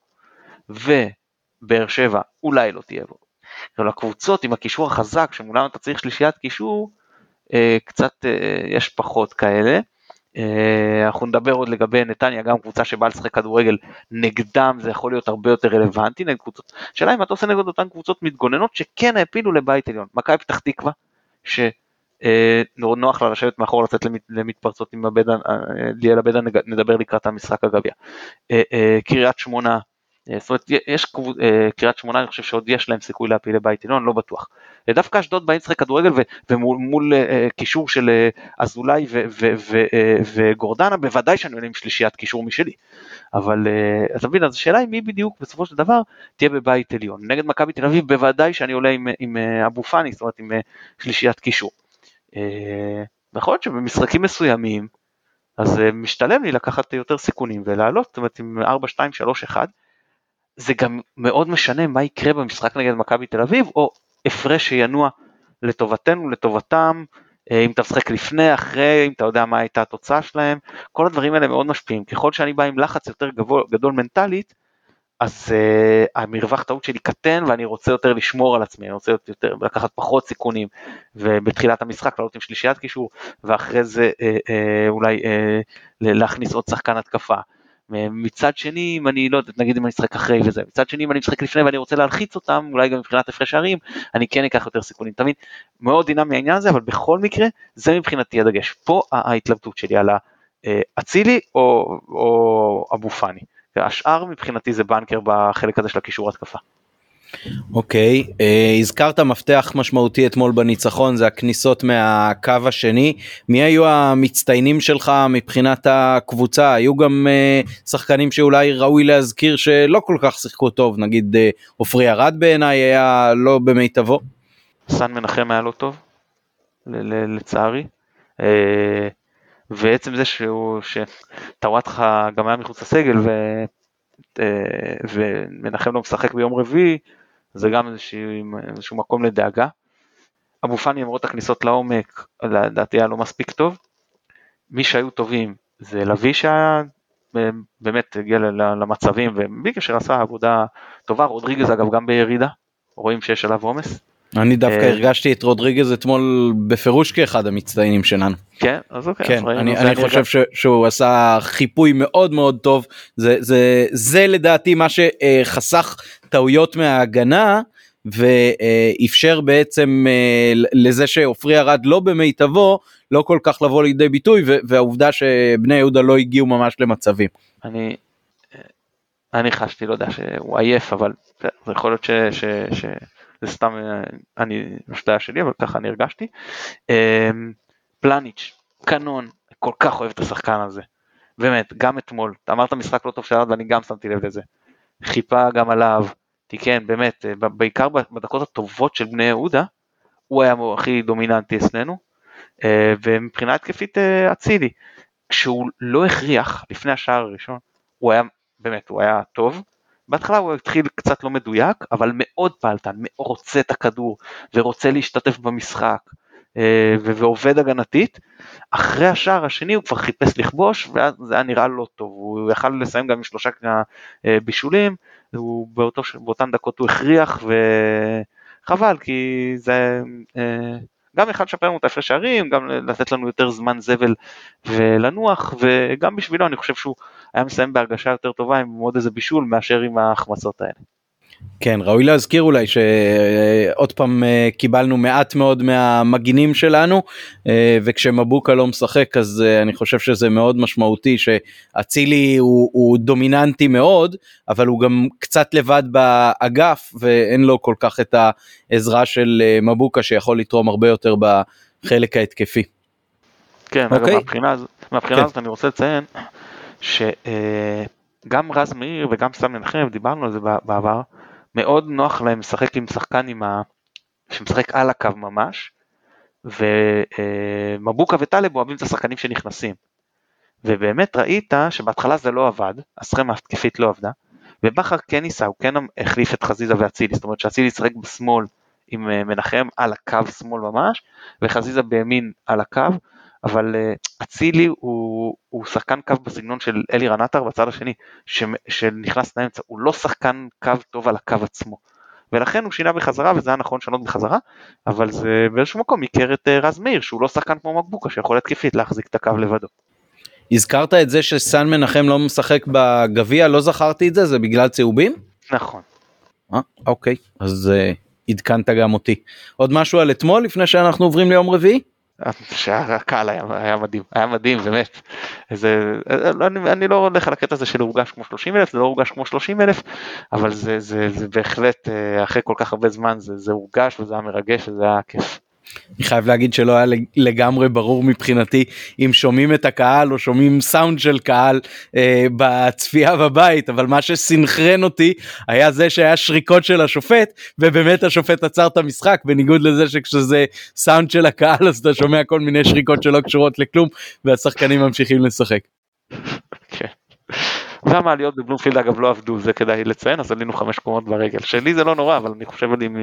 ובאר שבע אולי לא תהיה בו. אבל הקבוצות עם הקישור החזק שמולם אתה צריך שלישיית קישור, אה, קצת אה, יש פחות כאלה. אנחנו נדבר עוד לגבי נתניה, גם קבוצה שבאה לשחק כדורגל נגדם זה יכול להיות הרבה יותר רלוונטי נגד קבוצות. השאלה אם אתה עושה נגד אותן קבוצות מתגוננות שכן העפילו לבית עליון. מכבי פתח תקווה, ש... אה, לה לשבת מאחור לצאת למתפרצות עם הבדן, אה, ליאל הבדן נדבר לקראת המשחק הגביע. אה, קריית שמונה, זאת אומרת יש קריית שמונה אני חושב שעוד יש להם סיכוי להפיל לבית עליון, לא בטוח. דווקא אשדוד באים לשחק כדורגל ומול קישור של אזולאי וגורדנה בוודאי שאני עולה עם שלישיית קישור משלי. אבל אתה מבין אז השאלה היא מי בדיוק בסופו של דבר תהיה בבית עליון. נגד מכבי תל אביב בוודאי שאני עולה עם, עם אבו פאני, זאת אומרת עם שלישיית קישור. אה, יכול להיות שבמשחקים מסוימים אז אה, משתלם לי לקחת יותר סיכונים ולעלות, זאת אומרת עם 4, 2, 3, 1. זה גם מאוד משנה מה יקרה במשחק נגד מכבי תל אביב, או הפרש שינוע לטובתנו, לטובתם, אה, אם אתה משחק לפני, אחרי, אם אתה יודע מה הייתה התוצאה שלהם, כל הדברים האלה מאוד משפיעים. ככל שאני בא עם לחץ יותר גבוה, גדול מנטלית, אז uh, המרווח טעות שלי קטן ואני רוצה יותר לשמור על עצמי, אני רוצה יותר לקחת פחות סיכונים ובתחילת המשחק לעלות עם שלישיית קישור ואחרי זה uh, uh, אולי uh, להכניס עוד שחקן התקפה. מצד שני אם אני לא יודע נגיד אם אני אשחק אחרי וזה מצד שני אם אני משחק לפני ואני רוצה להלחיץ אותם אולי גם מבחינת הפרש שערים אני כן אקח יותר סיכונים תמיד מאוד דינמי העניין הזה אבל בכל מקרה זה מבחינתי הדגש פה ההתלבטות שלי על האצילי או, או אבו פאני. והשאר מבחינתי זה בנקר בחלק הזה של הקישור התקפה. אוקיי, okay, uh, הזכרת מפתח משמעותי אתמול בניצחון, זה הכניסות מהקו השני. מי היו המצטיינים שלך מבחינת הקבוצה? היו גם uh, שחקנים שאולי ראוי להזכיר שלא כל כך שיחקו טוב, נגיד אה, עופרי uh, ארד בעיניי היה לא במיטבו. סן מנחם היה לא טוב, לצערי. Uh, ועצם זה שהוא, שטוואטחה גם היה מחוץ לסגל ו, אה, ומנחם לא משחק ביום רביעי, זה גם איזשהו, איזשהו מקום לדאגה. אבו פאני למרות הכניסות לעומק, לדעתי היה לא מספיק טוב. מי שהיו טובים זה לביא שהיה באמת הגיע למצבים ובלי קשר עשה עבודה טובה, רודריגז אגב גם בירידה, רואים שיש עליו עומס. אני דווקא אה, הרגשתי את רודריגז אתמול בפירוש כאחד המצטיינים שלנו. כן, אז אוקיי. כן, אני, אני חושב ש, שהוא עשה חיפוי מאוד מאוד טוב, זה, זה, זה לדעתי מה שחסך טעויות מההגנה ואפשר בעצם אה, לזה שעופרי ארד לא במיטבו לא כל כך לבוא לידי ביטוי והעובדה שבני יהודה לא הגיעו ממש למצבים. אני, אני חשתי לא יודע שהוא עייף אבל זה יכול להיות ש... ש, ש זה סתם, אני, השתיה שלי, אבל ככה אני הרגשתי. אמ, פלניץ', קנון, כל כך אוהב את השחקן הזה. באמת, גם אתמול, אמרת משחק לא טוב של ואני גם שמתי לב לזה. חיפה גם עליו, תיקן, באמת, בעיקר בדקות הטובות של בני יהודה, הוא היה הכי דומיננטי אצלנו, אה, ומבחינה התקפית אה, אצילי, כשהוא לא הכריח לפני השער הראשון, הוא היה, באמת, הוא היה טוב, בהתחלה הוא התחיל קצת לא מדויק, אבל מאוד פעלתן, מאוד רוצה את הכדור, ורוצה להשתתף במשחק, אה, ועובד הגנתית, אחרי השער השני הוא כבר חיפש לכבוש, ואז זה היה נראה לא טוב, הוא יכל לסיים גם עם שלושה בישולים, הוא באותן דקות הוא הכריח, וחבל, כי זה... גם יכל לשפר לנו את ההפרש שערים, גם לתת לנו יותר זמן זבל ולנוח, וגם בשבילו אני חושב שהוא היה מסיים בהרגשה יותר טובה עם עוד איזה בישול מאשר עם ההחמצות האלה. כן ראוי להזכיר אולי שעוד פעם אה, קיבלנו מעט מאוד מהמגינים שלנו אה, וכשמבוקה לא משחק אז אה, אני חושב שזה מאוד משמעותי שאצילי הוא, הוא דומיננטי מאוד אבל הוא גם קצת לבד באגף ואין לו כל כך את העזרה של מבוקה שיכול לתרום הרבה יותר בחלק ההתקפי. כן, אוקיי? אגב, מהבחינה, מהבחינה כן. הזאת אני רוצה לציין שגם רז מאיר וגם סתם מנחם דיברנו על זה בעבר מאוד נוח להם לשחק עם שחקן עם ה... שמשחק על הקו ממש, ומבוקה וטלב אוהבים את השחקנים שנכנסים. ובאמת ראית שבהתחלה זה לא עבד, הסכמה התקפית לא עבדה, ובכר כן ניסה, הוא כן החליף את חזיזה ואצילי, זאת אומרת שאצילי ישחק בשמאל עם אה, מנחם על הקו שמאל ממש, וחזיזה בימין על הקו, אבל אה, אצילי uh, הוא, הוא שחקן קו בסגנון של אלי רנטר בצד השני, ש, שנכנס לאמצע, הוא לא שחקן קו טוב על הקו עצמו. ולכן הוא שינה בחזרה וזה היה נכון לשנות בחזרה, אבל זה באיזשהו מקום עיקר את uh, רז מאיר שהוא לא שחקן כמו מקבוקה שיכול התקפית להחזיק את הקו לבדו. הזכרת את זה שסן מנחם לא משחק בגביע, לא זכרתי את זה, זה בגלל צהובים? נכון. אה, אוקיי, אז uh, עדכנת גם אותי. עוד משהו על אתמול לפני שאנחנו עוברים ליום רביעי? שהקהל היה, היה מדהים, היה מדהים באמת. זה, אני, אני לא הולך על הקטע הזה של הורגש כמו 30 אלף, זה לא הורגש כמו 30 אלף, אבל זה, זה, זה בהחלט אה, אחרי כל כך הרבה זמן זה, זה הורגש וזה היה מרגש וזה היה כיף. אני חייב להגיד שלא היה לגמרי ברור מבחינתי אם שומעים את הקהל או שומעים סאונד של קהל אה, בצפייה בבית אבל מה שסינכרן אותי היה זה שהיה שריקות של השופט ובאמת השופט עצר את המשחק בניגוד לזה שכשזה סאונד של הקהל אז אתה שומע כל מיני שריקות שלא קשורות לכלום והשחקנים ממשיכים לשחק. והמעליות בבלומפילד אגב לא עבדו, זה כדאי לציין, אז עלינו חמש קומות ברגל. שלי זה לא נורא, אבל אני חושב על אם,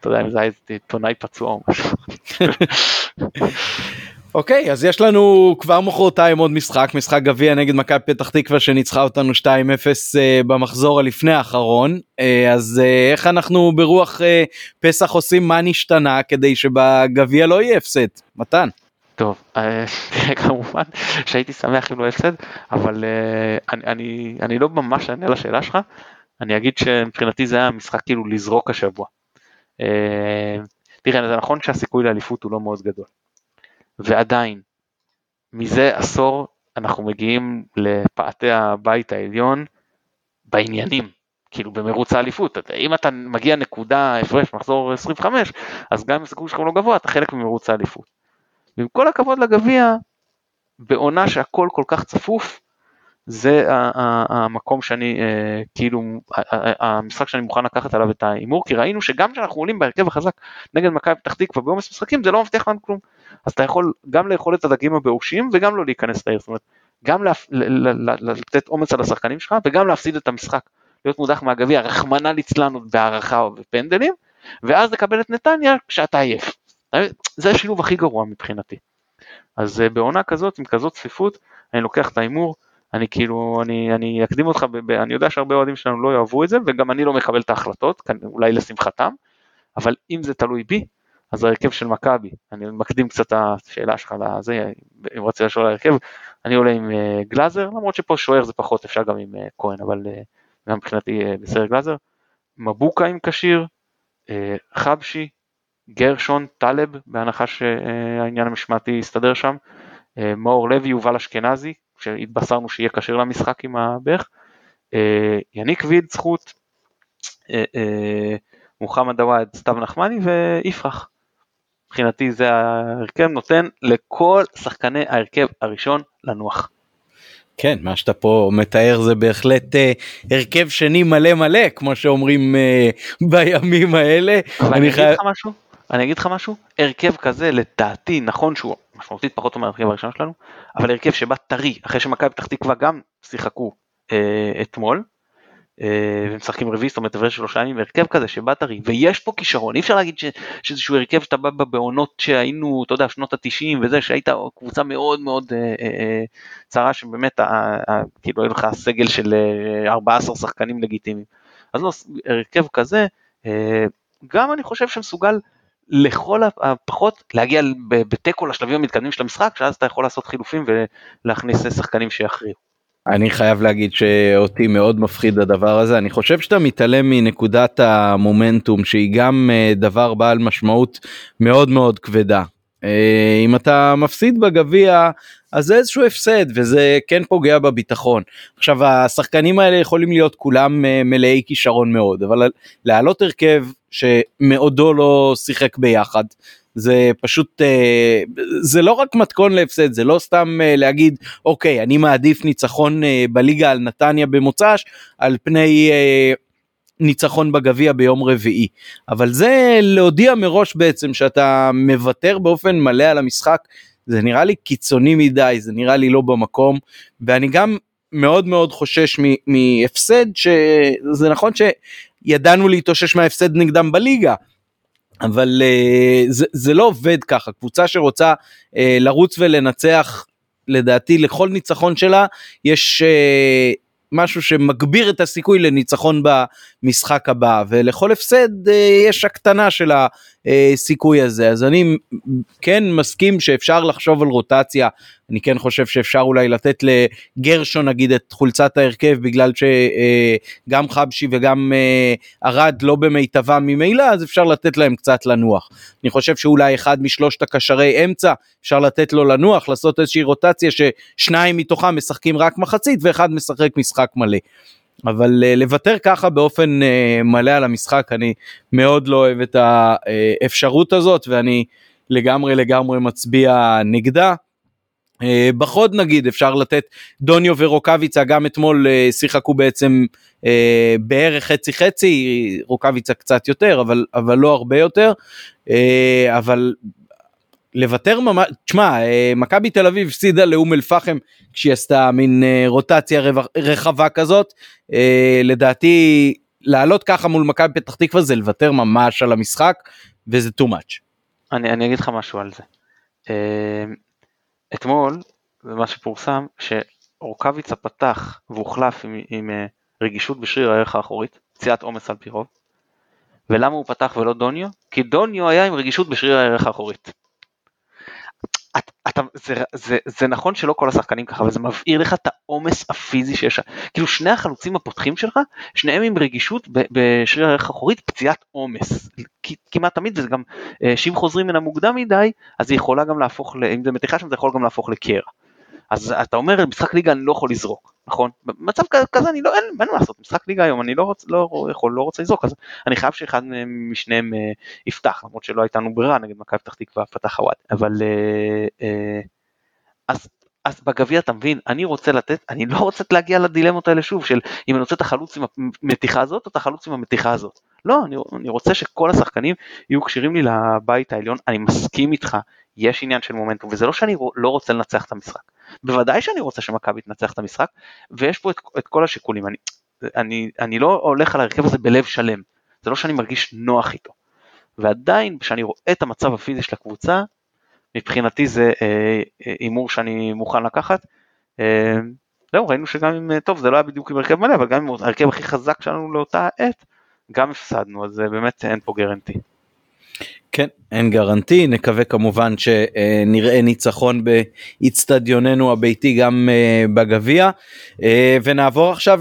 אתה יודע, אם זה היה עיתונאי פצוע או משהו. אוקיי אז יש לנו כבר מחרתיים עוד משחק משחק גביע נגד מכבי פתח תקווה שניצחה אותנו 2-0 uh, אה, במחזור הלפני האחרון uh, אז uh, איך אנחנו ברוח פסח עושים מה נשתנה כדי שבגביע לא יהיה הפסד מתן. טוב, אה, כמובן שהייתי שמח אם לא הפסד, אבל אה, אני, אני, אני לא ממש אענה לשאלה שלך, אני אגיד שמבחינתי זה היה משחק כאילו לזרוק השבוע. אה, תראה, זה נכון שהסיכוי לאליפות הוא לא מאוד גדול, ועדיין, מזה עשור אנחנו מגיעים לפאתי הבית העליון בעניינים, כאילו במרוץ האליפות, אם אתה מגיע נקודה הפרש מחזור 25, אז גם אם הסיכוי שלך לא גבוה, אתה חלק ממרוץ האליפות. ועם כל הכבוד לגביע, בעונה שהכל כל כך צפוף, זה המקום שאני, אה, כאילו, המשחק שאני מוכן לקחת עליו את ההימור, כי ראינו שגם כשאנחנו עולים בהרכב החזק נגד מכבי פתח תקווה בעומס משחקים, זה לא מבטיח לנו כלום. אז אתה יכול גם לאכול את הדגים הבאושים וגם לא להיכנס לעיר, זאת אומרת, גם לתת אומץ על השחקנים שלך וגם להפסיד את המשחק, להיות מודח מהגביע, רחמנא ליצלן בהערכה או בפנדלים, ואז לקבל את נתניה כשאתה עייף. זה השילוב הכי גרוע מבחינתי. אז אה, בעונה כזאת, עם כזאת צפיפות, אני לוקח את ההימור, אני כאילו, אני, אני אקדים אותך, ב, אני יודע שהרבה אוהדים שלנו לא יאהבו את זה, וגם אני לא מקבל את ההחלטות, אולי לשמחתם, אבל אם זה תלוי בי, אז ההרכב של מכבי, אני מקדים קצת את השאלה שלך לזה, אם רצית לשאול על ההרכב, אני עולה עם אה, גלאזר, למרות שפה שוער זה פחות, אפשר גם עם אה, כהן, אבל גם מבחינתי בסדר גלאזר, מבוקה עם כשיר, חבשי, גרשון, טלב, בהנחה שהעניין המשמעתי יסתדר שם, אה, מאור לוי, יובל אשכנזי, שהתבשרנו שיהיה כשיר למשחק עם הבך, אה, יניק ויד זכות, אה, מוחמד עוואד, סתיו נחמני ויפרח. מבחינתי זה ההרכב נותן לכל שחקני ההרכב הראשון לנוח. כן, מה שאתה פה מתאר זה בהחלט אה, הרכב שני מלא מלא, כמו שאומרים אה, בימים האלה. אני אגיד חי... לך משהו? אני אגיד לך משהו? הרכב כזה לדעתי נכון שהוא משמעותית פחות טוב מהרכב הראשון שלנו, אבל הרכב שבא טרי, אחרי שמכבי פתח תקווה גם שיחקו אה, אתמול, אה, ומשחקים רביעי, זאת אומרת הפרש שלושה ימים, הרכב כזה שבא טרי, ויש פה כישרון, אי אפשר להגיד ש, שאיזשהו הרכב שאתה בא בעונות שהיינו, אתה יודע, שנות התשעים וזה, שהיית קבוצה מאוד מאוד אה, אה, אה צרה, שבאמת, אה, אה, כאילו, היה לך סגל של 14 שחקנים לגיטימיים. אז לא, הרכב כזה, אה, גם אני חושב שמסוגל לכל הפחות להגיע בתיקו לשלבים המתקדמים של המשחק, שאז אתה יכול לעשות חילופים ולהכניס שחקנים שיכריעו. אני חייב להגיד שאותי מאוד מפחיד הדבר הזה אני חושב שאתה מתעלם מנקודת המומנטום שהיא גם אה, דבר בעל משמעות מאוד מאוד כבדה. אה, אם אתה מפסיד בגביע אז זה איזשהו הפסד וזה כן פוגע בביטחון. עכשיו השחקנים האלה יכולים להיות כולם אה, מלאי כישרון מאוד אבל להעלות הרכב שמאודו לא שיחק ביחד זה פשוט אה, זה לא רק מתכון להפסד זה לא סתם להגיד אוקיי אני מעדיף ניצחון בליגה על נתניה במוצ"ש על פני ניצחון בגביע ביום רביעי. אבל זה להודיע מראש בעצם שאתה מוותר באופן מלא על המשחק זה נראה לי קיצוני מדי זה נראה לי לא במקום. ואני גם מאוד מאוד חושש מהפסד שזה נכון שידענו להתאושש מההפסד נגדם בליגה אבל uh, זה, זה לא עובד ככה. קבוצה שרוצה uh, לרוץ ולנצח לדעתי לכל ניצחון שלה יש uh, משהו שמגביר את הסיכוי לניצחון במשחק הבא ולכל הפסד uh, יש הקטנה של הסיכוי הזה אז אני כן מסכים שאפשר לחשוב על רוטציה אני כן חושב שאפשר אולי לתת לגרשון נגיד את חולצת ההרכב בגלל שגם חבשי וגם ארד לא במיטבם ממילא אז אפשר לתת להם קצת לנוח. אני חושב שאולי אחד משלושת הקשרי אמצע אפשר לתת לו לנוח לעשות איזושהי רוטציה ששניים מתוכם משחקים רק מחצית ואחד משחק משחק מלא. אבל לוותר ככה באופן מלא על המשחק אני מאוד לא אוהב את האפשרות הזאת ואני לגמרי לגמרי מצביע נגדה. אה, בחוד נגיד אפשר לתת דוניו ורוקאביצה גם אתמול אה, שיחקו בעצם אה, בערך חצי חצי רוקאביצה קצת יותר אבל אבל לא הרבה יותר אבל לוותר ממש תשמע מכבי תל אביב הפסידה לאום אל פחם כשהיא עשתה מין רוטציה רחבה כזאת לדעתי לעלות ככה מול מכבי פתח תקווה זה לוותר ממש על המשחק וזה too much. אני, אני אגיד לך משהו על זה. אתמול, מה שפורסם, שאורקביצה פתח והוחלף עם, עם אה, רגישות בשריר הערך האחורית, פציעת עומס על פי רוב. ולמה הוא פתח ולא דוניו? כי דוניו היה עם רגישות בשריר הערך האחורית. את, אתה, זה, זה, זה נכון שלא כל השחקנים ככה, אבל זה מבעיר לך את העומס הפיזי שיש שם. כאילו שני החלוצים הפותחים שלך, שניהם עם רגישות בשריר הערך האחורית, פציעת עומס. כמעט תמיד זה גם, אה, שאם חוזרים מן המוקדם מדי, אז היא יכולה גם להפוך, אם זה מתיחה שם זה יכול גם להפוך לקרע. אז אתה אומר משחק ליגה אני לא יכול לזרוק, נכון? במצב כזה אני לא, אין, אין מה לעשות, משחק ליגה היום אני לא, רוצ, לא יכול, לא רוצה לזרוק, אז אני חייב שאחד משניהם אה, יפתח, למרות שלא הייתה לנו ברירה נגד מכבי פתח תקווה פתח הוואד, אבל אה, אה, אז, אז בגביע אתה מבין, אני רוצה לתת, אני לא רוצה להגיע לדילמות האלה שוב, של אם אני רוצה את החלוץ עם המתיחה הזאת או את החלוץ עם המתיחה הזאת. לא, אני, אני רוצה שכל השחקנים יהיו כשירים לי לבית העליון, אני מסכים איתך, יש עניין של מומנטום, וזה לא שאני לא רוצה לנצח את המשחק. בוודאי שאני רוצה שמכבי תנצח את המשחק, ויש פה את, את כל השיקולים. אני, אני, אני לא הולך על ההרכב הזה בלב שלם, זה לא שאני מרגיש נוח איתו. ועדיין, כשאני רואה את המצב הפיזי של הקבוצה, מבחינתי זה אה, אה, הימור אה, שאני מוכן לקחת. אה, זהו, ראינו שגם אם, טוב, זה לא היה בדיוק עם הרכב מלא, אבל גם עם ההרכב הכי חזק שלנו לאותה עת, גם הפסדנו, אז באמת אין פה גרנטי. כן, אין גרנטי, נקווה כמובן שנראה ניצחון באיצטדיוננו הביתי גם אה, בגביע. אה, ונעבור עכשיו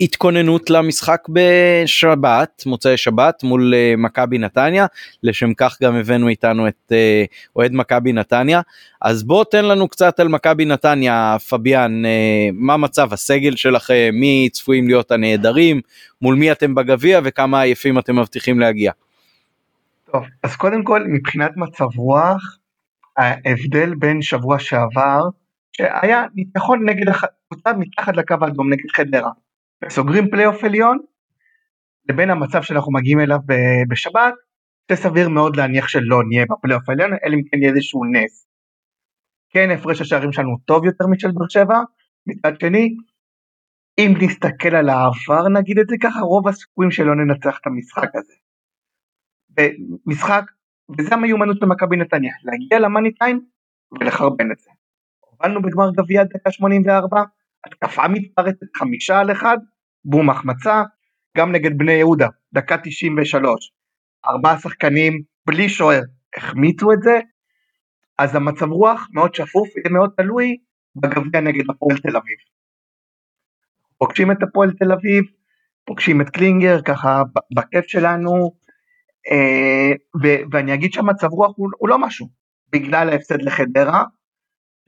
להתכוננות למשחק בשבת, מוצאי שבת מול אה, מכבי נתניה, לשם כך גם הבאנו איתנו את אוהד מכבי נתניה. אז בוא תן לנו קצת על מכבי נתניה, פביאן, מה מצב הסגל שלכם, מי צפויים להיות הנעדרים, מול מי אתם בגביע וכמה עייפים אתם מבטיחים להגיע. טוב, אז קודם כל מבחינת מצב רוח, ההבדל בין שבוע שעבר, שהיה ניצחון נגד הקבוצה מתחת לקו האדום נגד חדרה, וסוגרים פלייאוף עליון, לבין המצב שאנחנו מגיעים אליו בשבת, זה סביר מאוד להניח שלא נהיה בפלייאוף העליון, אלא אם כן יהיה איזשהו נס. כן, הפרש השערים שלנו טוב יותר משל באר שבע, מצד שני, אם נסתכל על העבר נגיד את זה ככה, רוב הסיכויים שלא ננצח את המשחק הזה. במשחק, וזה המיומנות של מכבי נתניה, להגיע למאני טיים ולחרבן את זה. הובלנו בגמר גביע דקה 84, התקפה מתפרצת חמישה על אחד, בום החמצה, גם נגד בני יהודה, דקה 93, ארבעה שחקנים בלי שוער, החמיצו את זה, אז המצב רוח מאוד שפוף, זה מאוד תלוי בגביע נגד הפועל תל אביב. פוגשים את הפועל תל אביב, פוגשים את קלינגר, ככה בכיף שלנו, ואני אגיד שהמצב רוח הוא, הוא לא משהו, בגלל ההפסד לחדרה,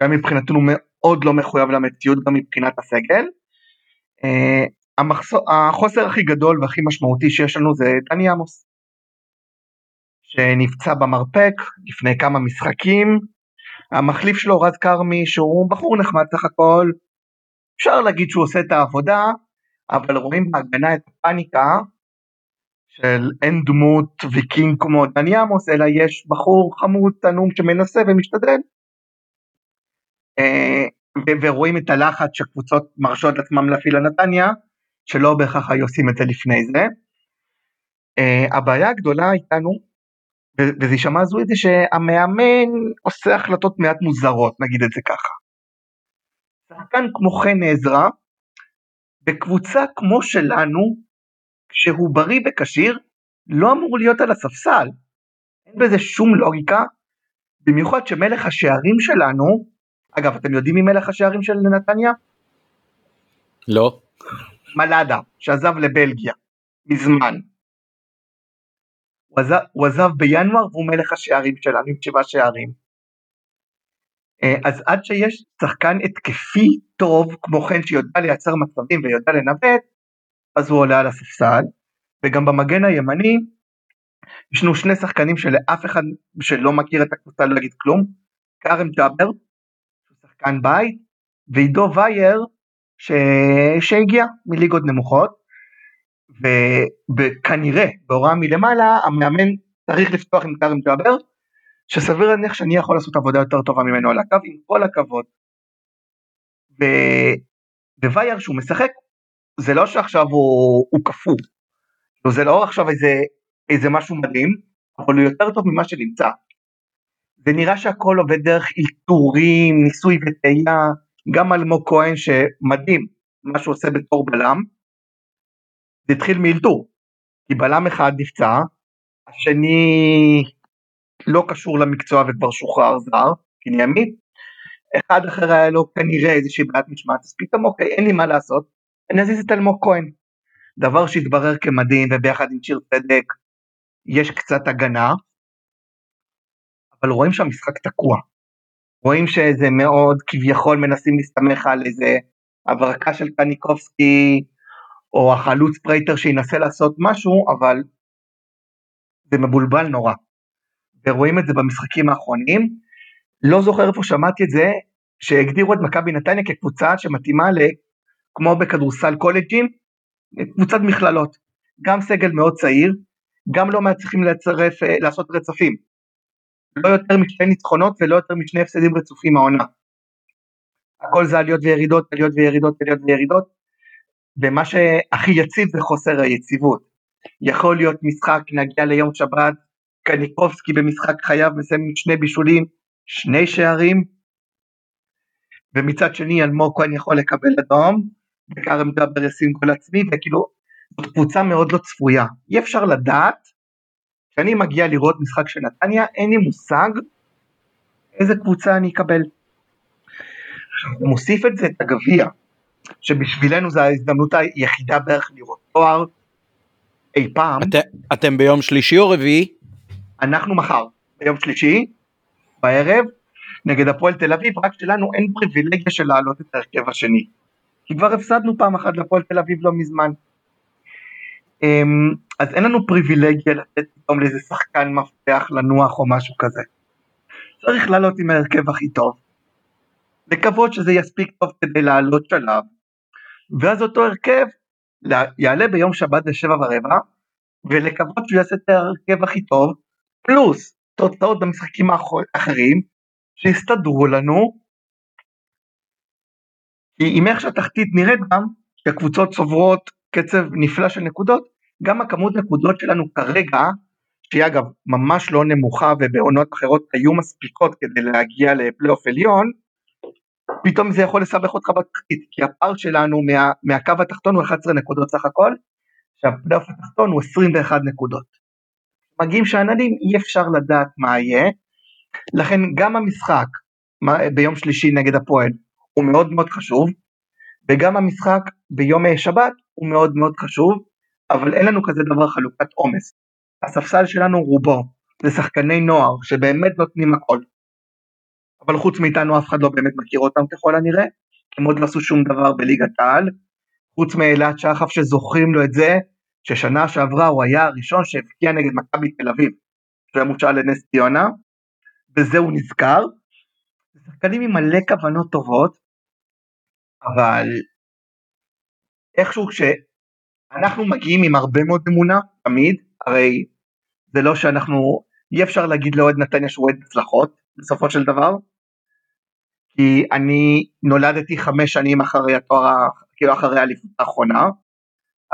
גם מבחינתנו מאוד לא מחויב למציאות גם מבחינת הסגל. אה, החוסר הכי גדול והכי משמעותי שיש לנו זה דני עמוס, שנפצע במרפק לפני כמה משחקים, המחליף שלו רז כרמי שהוא בחור נחמד סך הכל, אפשר להגיד שהוא עושה את העבודה, אבל רואים בהגנה את הפאניקה של אין דמות ויקינג כמו דני עמוס, אלא יש בחור חמוד, תנום שמנסה ומשתדל. אה, ורואים את הלחץ שקבוצות מרשות לעצמם להפעיל לנתניה, שלא בהכרח היו עושים את זה לפני זה. Uh, הבעיה הגדולה איתנו, וזה יישמע הזוי, זה שהמאמן עושה החלטות מעט מוזרות, נגיד את זה ככה. שחקן כמו חן עזרא, בקבוצה כמו שלנו, כשהוא בריא וכשיר, לא אמור להיות על הספסל. אין בזה שום לוגיקה, במיוחד שמלך השערים שלנו, אגב, אתם יודעים מי מלך השערים של נתניה? לא. מלאדה, שעזב לבלגיה, מזמן. הוא עזב, הוא עזב בינואר והוא מלך השערים שלנו עם שבעה שערים. אה, אז עד שיש שחקן התקפי טוב כמו כן שיודע לייצר מצבים ויודע לנווט, אז הוא עולה על הספסל, וגם במגן הימני יש לנו שני שחקנים שלאף אחד שלא מכיר את הקבוצה לא יגיד כלום, כרם ג'אבר, שחקן בית, ועידו וייר ש... שהגיע מליגות נמוכות, וכנראה בהוראה מלמעלה המאמן צריך לפתוח עם כרם ג'אבר, שסביר להניח שאני יכול לעשות עבודה יותר טובה ממנו על הקו, עם כל הכבוד. ו... ווייר שהוא משחק זה לא שעכשיו הוא, הוא קפוא, זה לא עכשיו איזה, איזה משהו מדהים, אבל הוא יותר טוב ממה שנמצא. זה נראה שהכל עובד דרך אלתורים, ניסוי וטעייה, גם אלמוג כהן שמדהים מה שהוא עושה בתור בלם, זה התחיל מאלתור, כי בלם אחד נפצע, השני לא קשור למקצוע וכבר שוחרר זר, נימית, אחד אחר היה לו כנראה איזושהי בעיית משמעת, אז פתאום אוקיי, אין לי מה לעשות, נזיז את אלמוג כהן. דבר שהתברר כמדהים וביחד עם שיר צדק יש קצת הגנה, אבל רואים שהמשחק תקוע. רואים שזה מאוד כביכול מנסים להסתמך על איזה הברקה של קניקובסקי או החלוץ פרייטר שינסה לעשות משהו, אבל זה מבולבל נורא. ורואים את זה במשחקים האחרונים. לא זוכר איפה שמעתי את זה, שהגדירו את מכבי נתניה כקבוצה שמתאימה כמו בכדורסל קולג'ים, קבוצת מכללות, גם סגל מאוד צעיר, גם לא מצליחים לצרף, אה, לעשות רצפים, לא יותר משני ניצחונות ולא יותר משני הפסדים רצופים העונה. הכל זה עליות וירידות, עליות וירידות, עליות וירידות, ומה שהכי יציב זה חוסר היציבות. יכול להיות משחק, נגיע ליום שבת, קניקובסקי במשחק חייב מסיים שני בישולים, שני שערים, ומצד שני אלמוג כהן יכול לקבל אדום, וכרם ג'אבר ישים גול עצמי, וכאילו, זאת קבוצה מאוד לא צפויה. אי אפשר לדעת כשאני מגיע לראות משחק של נתניה, אין לי מושג איזה קבוצה אני אקבל. עכשיו, מוסיף את זה את הגביע, שבשבילנו זו ההזדמנות היחידה בערך לראות תואר אי פעם. את, אתם ביום שלישי או רביעי? אנחנו מחר, ביום שלישי, בערב, נגד הפועל תל אביב, רק שלנו אין פריבילגיה של להעלות את ההרכב השני. כי כבר הפסדנו פעם אחת לפועל תל אביב לא מזמן. אמ, אז אין לנו פריבילגיה לתת פתאום לאיזה שחקן מפתח לנוח או משהו כזה. צריך לעלות עם ההרכב הכי טוב. לקוות שזה יספיק טוב כדי לעלות שלב, ואז אותו הרכב יעלה ביום שבת בשבע ורבע, ולקוות שהוא יעשה את ההרכב הכי טוב, פלוס תוצאות במשחקים האחרים, שיסתדרו לנו, כי עם איך שהתחתית נראית גם, שהקבוצות צוברות קצב נפלא של נקודות, גם הכמות נקודות שלנו כרגע, שהיא אגב ממש לא נמוכה ובעונות אחרות היו מספיקות כדי להגיע לפלייאוף עליון, פתאום זה יכול לסבך אותך בתחתית, כי הפער שלנו מה, מהקו התחתון הוא 11 נקודות סך הכל, שהפלייאוף התחתון הוא 21 נקודות. מגיעים שאננים אי אפשר לדעת מה יהיה, לכן גם המשחק ביום שלישי נגד הפועל הוא מאוד מאוד חשוב, וגם המשחק ביום שבת הוא מאוד מאוד חשוב, אבל אין לנו כזה דבר חלוקת עומס. הספסל שלנו רובו זה שחקני נוער שבאמת נותנים הכל. אבל חוץ מאיתנו אף אחד לא באמת מכיר אותם ככל הנראה, הם עוד לא עשו שום דבר בליגת העל, חוץ מאלעד שחף שזוכרים לו את זה, ששנה שעברה הוא היה הראשון שהבקיע נגד מכבי תל אביב, שהוא היה מושל לנס ציונה, בזה הוא נזכר. שחקנים עם מלא כוונות טובות, אבל איכשהו כשאנחנו מגיעים עם הרבה מאוד אמונה, תמיד, הרי זה לא שאנחנו, אי אפשר להגיד לאוהד נתניה שהוא אוהד הצלחות, בסופו של דבר, כי אני נולדתי חמש שנים אחרי התואר, כאילו אחרי האליפות האחרונה,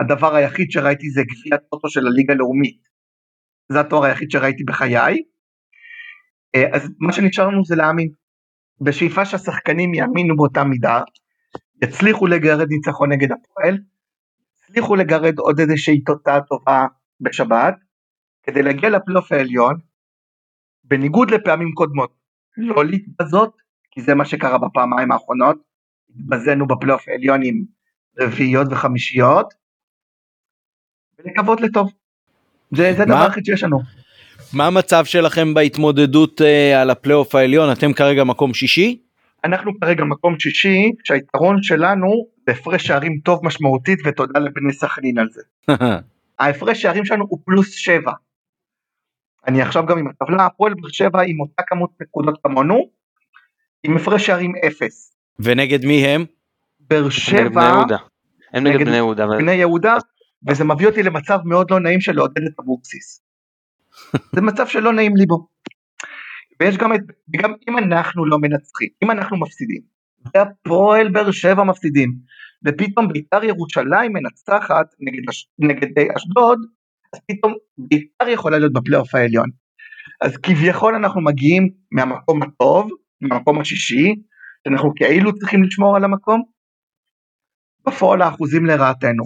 הדבר היחיד שראיתי זה גביע טוטו של הליגה הלאומית, זה התואר היחיד שראיתי בחיי, אה, אז מה שנשאר לנו זה להאמין, בשאיפה שהשחקנים יאמינו באותה מידה, יצליחו לגרד ניצחון נגד הפועל, יצליחו לגרד עוד איזושהי תוצאה טובה בשבת, כדי להגיע לפלייאוף העליון, בניגוד לפעמים קודמות, לא להתבזות, כי זה מה שקרה בפעמיים האחרונות, התבזינו בפלייאוף העליון עם רביעיות וחמישיות, ולקוות לטוב. זה, זה הדבר היחיד שיש לנו. מה המצב שלכם בהתמודדות uh, על הפלייאוף העליון? אתם כרגע מקום שישי? אנחנו כרגע מקום שישי, שהיתרון שלנו בהפרש שערים טוב משמעותית ותודה לבני סכנין על זה. ההפרש שערים שלנו הוא פלוס שבע. אני עכשיו גם עם הטבלה, הפועל באר שבע עם אותה כמות נקודות כמונו, עם הפרש שערים אפס. ונגד מי הם? באר שבע, הם נגד בני יהודה. בני יהודה, וזה מביא אותי למצב מאוד לא נעים של לעודד את אבוקסיס. זה מצב שלא נעים לי בו. ויש גם את, וגם אם אנחנו לא מנצחים, אם אנחנו מפסידים, והפועל באר שבע מפסידים, ופתאום בית"ר ירושלים מנצחת נגד, נגד אשדוד, אז פתאום בית"ר יכולה להיות בפלייאוף העליון. אז כביכול אנחנו מגיעים מהמקום הטוב, מהמקום השישי, שאנחנו כאילו צריכים לשמור על המקום, בפועל האחוזים לרעתנו.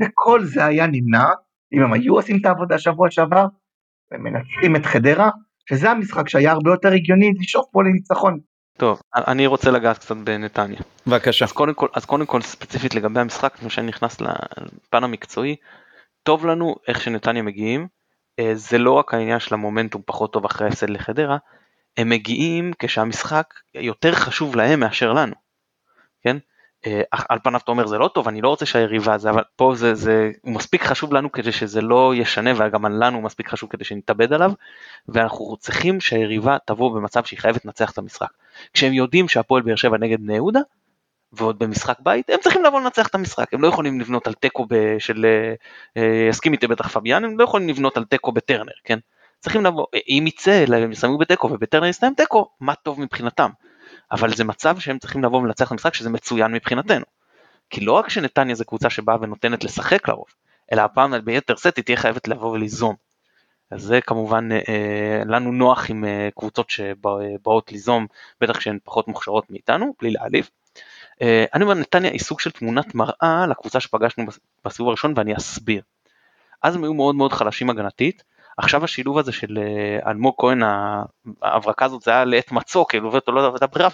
וכל זה היה נמנע אם הם היו עושים את העבודה שבוע שעבר ומנצחים את חדרה, שזה המשחק שהיה הרבה יותר הגיוני לשאוף פה לניצחון. טוב, אני רוצה לגעת קצת בנתניה. בבקשה. אז קודם כל, אז קודם כל ספציפית לגבי המשחק, לפני שאני נכנס לפן המקצועי, טוב לנו איך שנתניה מגיעים, אה, זה לא רק העניין של המומנטום פחות טוב אחרי ההפסד לחדרה, הם מגיעים כשהמשחק יותר חשוב להם מאשר לנו, כן? אה, על פניו אתה אומר זה לא טוב, אני לא רוצה שהיריבה זה, אבל פה זה, זה מספיק חשוב לנו כדי שזה לא ישנה וגם לנו מספיק חשוב כדי שנתאבד עליו, ואנחנו צריכים שהיריבה תבוא במצב שהיא חייבת לנצח את המשחק. כשהם יודעים שהפועל באר שבע נגד בני יהודה, ועוד במשחק בית, הם צריכים לבוא לנצח את המשחק, הם לא יכולים לבנות על תיקו של, אה, אה, יסכים איתי בטח פביאן, הם לא יכולים לבנות על תיקו בטרנר, כן? צריכים לבוא, אם יצא, הם יסיימו בתיקו ובטרנר יסתיים תיקו, מה טוב מבחינתם. אבל זה מצב שהם צריכים לבוא ולנצח את המשחק שזה מצוין מבחינתנו. כי לא רק שנתניה זה קבוצה שבאה ונותנת לשחק לרוב, אלא הפעם ביתר סט היא תהיה חייבת לבוא וליזום. אז זה כמובן אה, לנו נוח עם אה, קבוצות שבאות ליזום, בטח כשהן פחות מוכשרות מאיתנו, בלי להעליב. אה, אני אומר נתניה היא סוג של תמונת מראה לקבוצה שפגשנו בסיבוב הראשון ואני אסביר. אז הם היו מאוד מאוד חלשים הגנתית, עכשיו השילוב הזה של אה, אלמוג כהן, ההברקה הזאת זה היה לעת מצוא, כאילו, ואתה לא יודע ברירה,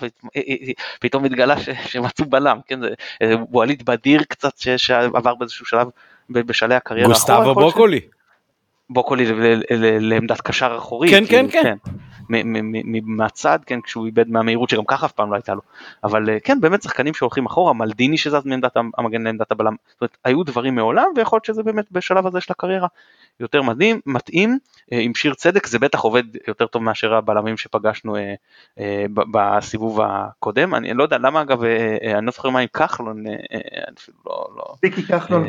ופתאום התגלה שמצאו בלם, כן, ווליד בדיר קצת שעבר באיזשהו שלב בשלהי הקריירה. גוסטבו בוקולי. בוקולי לעמדת קשר אחורי. כן, כן, כן. מהצד, כן, כשהוא איבד מהמהירות שגם ככה אף פעם לא הייתה לו. אבל אה, כן, באמת שחקנים שהולכים אחורה, מלדיני שזז מעמדת המגן לעמדת הבלם. זאת אומרת, היו דברים מעולם, ויכול להיות שזה באמת בשלב הזה של הקריירה יותר מדהים, מתאים, אה, עם שיר צדק זה בטח עובד יותר טוב מאשר הבלמים שפגשנו אה, בסיבוב הקודם. אני לא יודע למה אגב, אני לא זוכר מה עם כחלון, אני אפילו לא... לא ויקי כחלון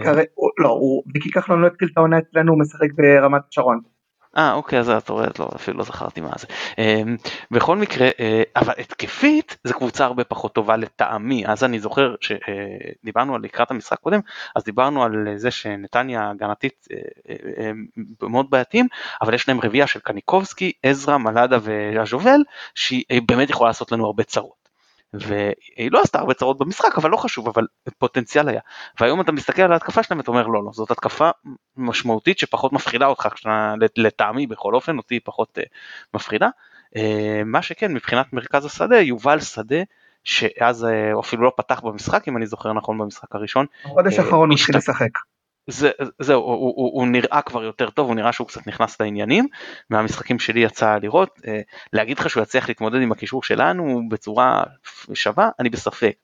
לא, ויקי כחלון לא התחיל את העונה אצלנו, הוא משחק ברמת השרון. אה אוקיי אז את רואה לא אפילו לא זכרתי מה זה. אמ, בכל מקרה אה, אבל התקפית זה קבוצה הרבה פחות טובה לטעמי אז אני זוכר שדיברנו אה, על לקראת המשחק קודם אז דיברנו על זה שנתניה הגנתית אה, מאוד בעייתיים אבל יש להם רביעייה של קניקובסקי עזרא מלאדה ואז'ובל שהיא באמת יכולה לעשות לנו הרבה צרות. והיא לא עשתה הרבה צרות במשחק אבל לא חשוב אבל פוטנציאל היה והיום אתה מסתכל על ההתקפה שלהם ואתה אומר לא לא זאת התקפה משמעותית שפחות מפחידה אותך לטעמי בכל אופן אותי פחות uh, מפחידה uh, מה שכן מבחינת מרכז השדה יובל שדה שאז uh, אפילו לא פתח במשחק אם אני זוכר נכון במשחק הראשון. החודש האחרון הוא התחיל לשחק. זה, זהו, הוא, הוא, הוא נראה כבר יותר טוב, הוא נראה שהוא קצת נכנס לעניינים, מהמשחקים שלי יצא לראות, אה, להגיד לך שהוא יצליח להתמודד עם הקישור שלנו בצורה שווה, אני בספק.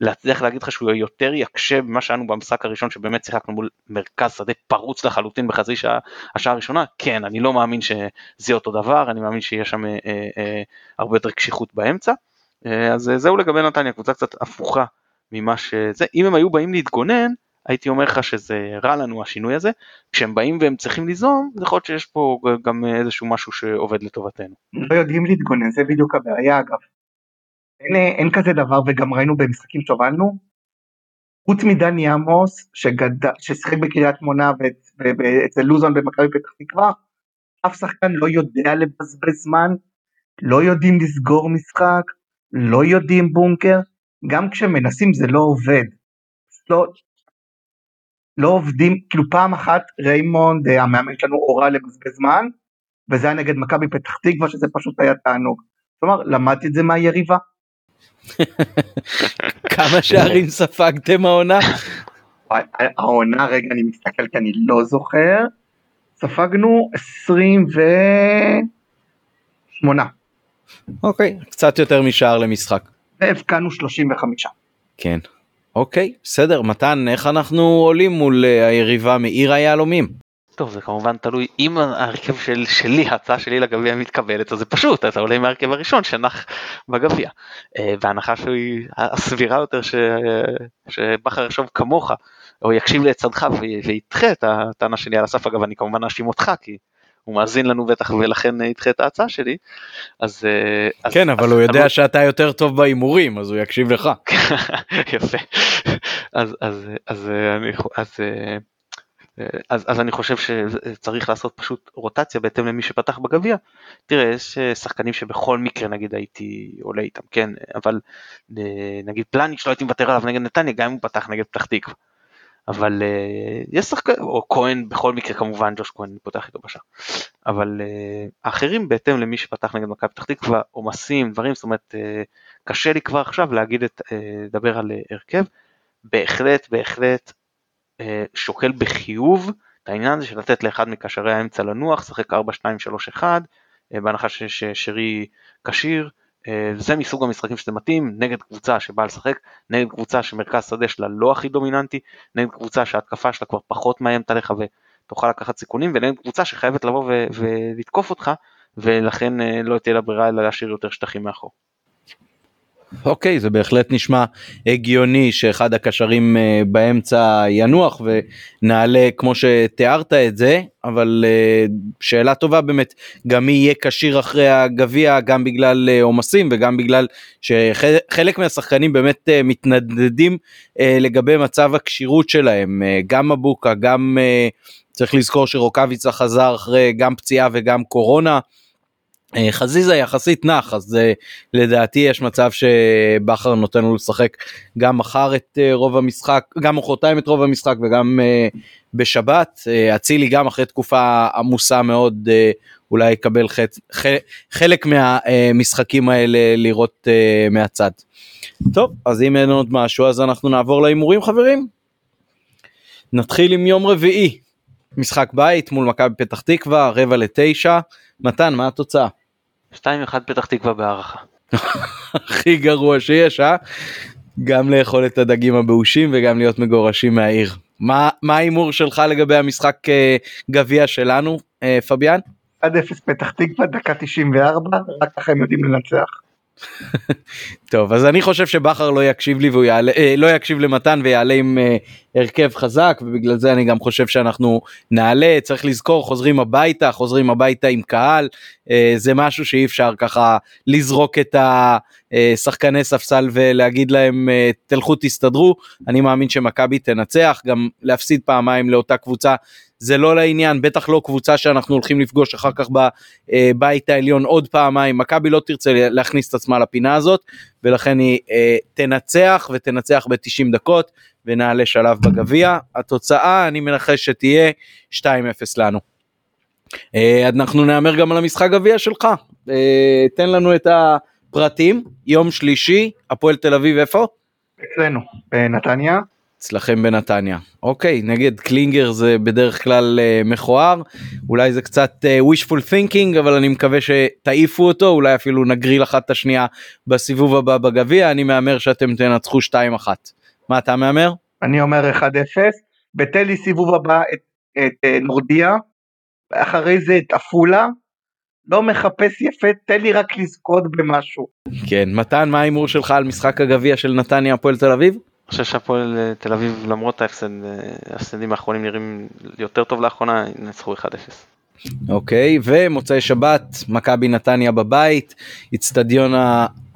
להצליח להגיד לך שהוא יותר יקשה ממה שהיינו במשחק הראשון שבאמת שיחקנו מול מרכז שדה פרוץ לחלוטין בחצי שעה, השעה הראשונה, כן, אני לא מאמין שזה אותו דבר, אני מאמין שיש שם אה, אה, אה, הרבה יותר קשיחות באמצע. אה, אז אה, זהו לגבי נתניה, קבוצה קצת הפוכה ממה שזה, אם הם היו באים להתגונן, הייתי אומר לך שזה רע לנו השינוי הזה, כשהם באים והם צריכים ליזום, יכול להיות שיש פה גם איזשהו משהו שעובד לטובתנו. לא יודעים להתגונן, זה בדיוק הבעיה אגב. אין, אין כזה דבר וגם ראינו במשחקים שהובלנו, חוץ מדני עמוס שגד... ששיחק בקריית שמונה ואצל לוזון במכבי פתח תקווה, אף שחקן לא יודע לבזבז זמן, לא יודעים לסגור משחק, לא יודעים בונקר, גם כשמנסים זה לא עובד. לא, לא עובדים, כאילו פעם אחת ריימונד אה, המאמן שלנו הורה לבזבז זמן, וזה היה נגד מכבי פתח תקווה שזה פשוט היה תענוג. כלומר למדתי את זה מהיריבה. כמה שערים ספגתם העונה? העונה רגע אני מסתכל כי אני לא זוכר. ספגנו 28. אוקיי, קצת יותר משער למשחק. והבקענו 35. כן. אוקיי, בסדר, מתן, איך אנחנו עולים מול uh, היריבה מעיר היהלומים? טוב זה כמובן תלוי אם ההרכב של, שלי ההצעה שלי לגביע מתקבלת אז זה פשוט אתה עולה עם ההרכב הראשון שנח בגביע uh, וההנחה שהיא הסבירה יותר ש, שבכר יחשוב כמוך או יקשיב לצדך וידחה את הטענה שלי על הסף אגב אני כמובן אאשים אותך כי הוא מאזין לנו בטח ולכן ידחה את ההצעה שלי. אז, אז כן אבל אז, הוא יודע אבל... שאתה יותר טוב בהימורים אז הוא יקשיב לך. יפה. אז אז אז אני אז. אז, אז אני חושב שצריך לעשות פשוט רוטציה בהתאם למי שפתח בגביע. תראה, יש שחקנים שבכל מקרה נגיד הייתי עולה איתם, כן, אבל נגיד פלניץ' לא הייתי מוותר עליו נגד נתניה גם אם הוא פתח נגד פתח תקווה. אבל uh, יש שחקן, או כהן בכל מקרה כמובן, ג'וש כהן פותח איתו בשער, אבל uh, האחרים בהתאם למי שפתח נגד מכבי פתח תקווה, עומסים, דברים, זאת אומרת, uh, קשה לי כבר עכשיו להגיד, את, uh, לדבר על הרכב, בהחלט, בהחלט uh, שוקל בחיוב את העניין הזה של לתת לאחד מקשרי האמצע לנוח, שחק 4-2-3-1, uh, בהנחה ששרי כשיר, אה, זה מסוג המשחקים שזה מתאים נגד קבוצה שבאה לשחק, נגד קבוצה שמרכז שדה שלה לא הכי דומיננטי, נגד קבוצה שההתקפה שלה כבר פחות מאיימת עליך ותוכל לקחת סיכונים, ונגד קבוצה שחייבת לבוא ולתקוף אותך, ולכן אה, לא תהיה לה ברירה אלא להשאיר יותר שטחים מאחור. אוקיי זה בהחלט נשמע הגיוני שאחד הקשרים אה, באמצע ינוח ונעלה כמו שתיארת את זה אבל אה, שאלה טובה באמת גם מי יהיה כשיר אחרי הגביע גם בגלל אה, עומסים וגם בגלל שחלק מהשחקנים באמת מתנדדים לגבי מצב הכשירות שלהם גם מבוקה גם צריך לזכור שרוקאביצה חזר אחרי גם פציעה וגם קורונה. אה, חזיזה יחסית נח אז uh, לדעתי יש מצב שבכר נותן לו לשחק גם מחר את uh, רוב המשחק גם מחרתיים את רוב המשחק וגם בשבת אצילי גם אחרי תקופה עמוסה מאוד אולי יקבל חצ... ח... חלק מהמשחקים האלה לראות מהצד. טוב אז אם אין עוד משהו אז אנחנו נעבור להימורים חברים. נתחיל עם יום רביעי משחק בית מול מכבי פתח תקווה רבע לתשע מתן מה התוצאה? 2-1 פתח תקווה בהערכה. הכי גרוע שיש אה? גם לאכול את הדגים הבאושים וגם להיות מגורשים מהעיר. מה ההימור שלך לגבי המשחק אה, גביע שלנו אה, פביאן? 1-0 פתח תקווה דקה 94 רק ככה הם יודעים לנצח. טוב אז אני חושב שבכר לא יקשיב לי והוא יעלה אה, לא יקשיב למתן ויעלה עם אה, הרכב חזק ובגלל זה אני גם חושב שאנחנו נעלה. צריך לזכור חוזרים הביתה חוזרים הביתה עם קהל. אה, זה משהו שאי אפשר ככה לזרוק את השחקני ספסל ולהגיד להם אה, תלכו תסתדרו אני מאמין שמכבי תנצח גם להפסיד פעמיים לאותה קבוצה זה לא לעניין, בטח לא קבוצה שאנחנו הולכים לפגוש אחר כך בבית העליון עוד פעמיים, מכבי לא תרצה להכניס את עצמה לפינה הזאת, ולכן היא אה, תנצח ותנצח ב-90 דקות ונעלה שלב בגביע. התוצאה, אני מנחש שתהיה 2-0 לנו. אה, אנחנו נאמר גם על המשחק גביע שלך, אה, תן לנו את הפרטים, יום שלישי, הפועל תל אביב איפה? אצלנו, בנתניה. אצלכם בנתניה. אוקיי, נגד קלינגר זה בדרך כלל uh, מכוער, אולי זה קצת uh, wishful thinking, אבל אני מקווה שתעיפו אותו, אולי אפילו נגריל אחת את השנייה בסיבוב הבא בגביע, אני מהמר שאתם תנצחו 2-1. מה אתה מהמר? אני אומר 1-0, בתן לי סיבוב הבא את, את uh, נורדיה, אחרי זה את עפולה, לא מחפש יפה, תן לי רק לזכות במשהו. כן, מתן, מה ההימור שלך על משחק הגביע של נתניה הפועל תל אביב? אני חושב שהפועל אה, תל אביב למרות ההפסד, אה, ההפסדים האחרונים נראים יותר טוב לאחרונה, ינצחו 1-0. אוקיי, ומוצאי שבת, מכבי נתניה בבית, איצטדיון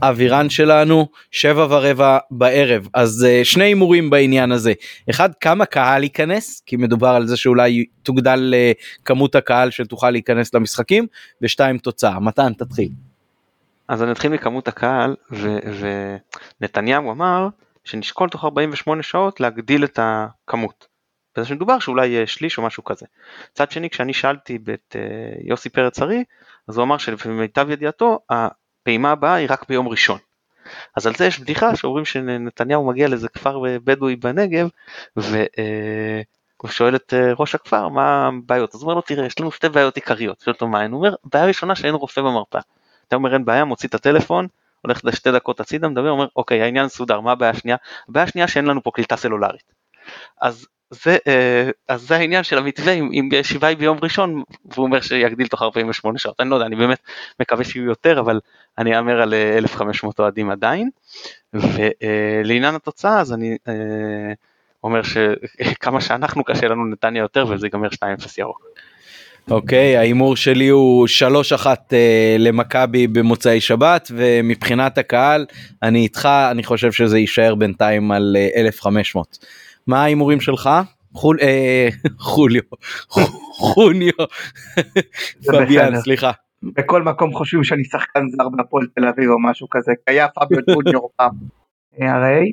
האווירן שלנו, שבע ורבע בערב. אז uh, שני הימורים בעניין הזה. אחד, כמה קהל ייכנס, כי מדובר על זה שאולי תוגדל כמות הקהל שתוכל להיכנס למשחקים, ושתיים, תוצאה. מתן, תתחיל. אז אני אתחיל מכמות הקהל, ונתניהו אמר, שנשקול תוך 48 שעות להגדיל את הכמות. וזה שמדובר שאולי שליש או משהו כזה. צד שני כשאני שאלתי את אה, יוסי פרץ ארי אז הוא אמר שלמיטב ידיעתו הפעימה הבאה היא רק ביום ראשון. אז על זה יש בדיחה שאומרים שנתניהו מגיע לאיזה כפר בדואי בנגב והוא אה, שואל את אה, ראש הכפר מה הבעיות אז הוא אומר לו תראה יש לנו שתי בעיות עיקריות שואל אותו מה הוא אומר בעיה ראשונה שאין רופא במרפאה. אתה אומר אין בעיה מוציא את הטלפון הולך לשתי דקות הצידה, מדבר, אומר, אוקיי, העניין מסודר, מה הבעיה השנייה? הבעיה השנייה שאין לנו פה קליטה סלולרית. אז זה, אה, אז זה העניין של המתווה, אם, אם ישיבה היא ביום ראשון, והוא אומר שיגדיל תוך 48 שעות, אני לא יודע, אני באמת מקווה שיהיו יותר, אבל אני אאמר על 1,500 אה, אוהדים עדיין. ולעניין התוצאה, אז אני אה, אומר שכמה שאנחנו קשה לנו נתניה יותר, וזה ייגמר 2-0 ירוק. אוקיי, okay, ההימור שלי הוא 3-1 uh, למכבי במוצאי שבת, ומבחינת הקהל, אני איתך, אני חושב שזה יישאר בינתיים על uh, 1,500. מה ההימורים שלך? חול, אה, חוליו, חוניו, פביאן, סליחה. בכל מקום חושבים שאני שחקן זר בהפועל תל אביב או משהו כזה, היה פביו ג'וניור פעם. הרי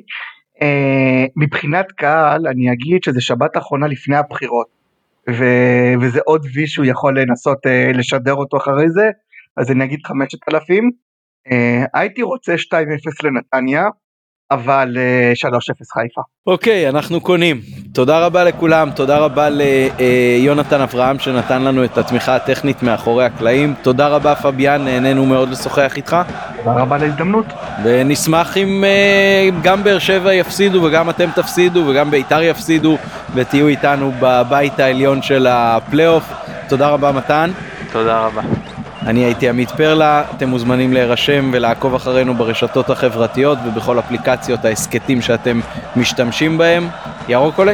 אה, מבחינת קהל אני אגיד שזה שבת אחרונה לפני הבחירות. ו... וזה עוד וי שהוא יכול לנסות uh, לשדר אותו אחרי זה, אז אני אגיד 5,000. Uh, הייתי רוצה 2-0 לנתניה, אבל uh, 3-0 חיפה. אוקיי, okay, אנחנו קונים. תודה רבה לכולם, תודה רבה ליונתן אברהם שנתן לנו את התמיכה הטכנית מאחורי הקלעים. תודה רבה פביאן, נהנינו מאוד לשוחח איתך. תודה רבה להזדמנות. ונשמח אם uh, גם באר שבע יפסידו וגם אתם תפסידו וגם בית"ר יפסידו ותהיו איתנו בבית העליון של הפלייאוף. תודה רבה מתן. תודה רבה. אני הייתי עמית פרלה, אתם מוזמנים להירשם ולעקוב אחרינו ברשתות החברתיות ובכל אפליקציות ההסכתים שאתם משתמשים בהם. ירוק עולה.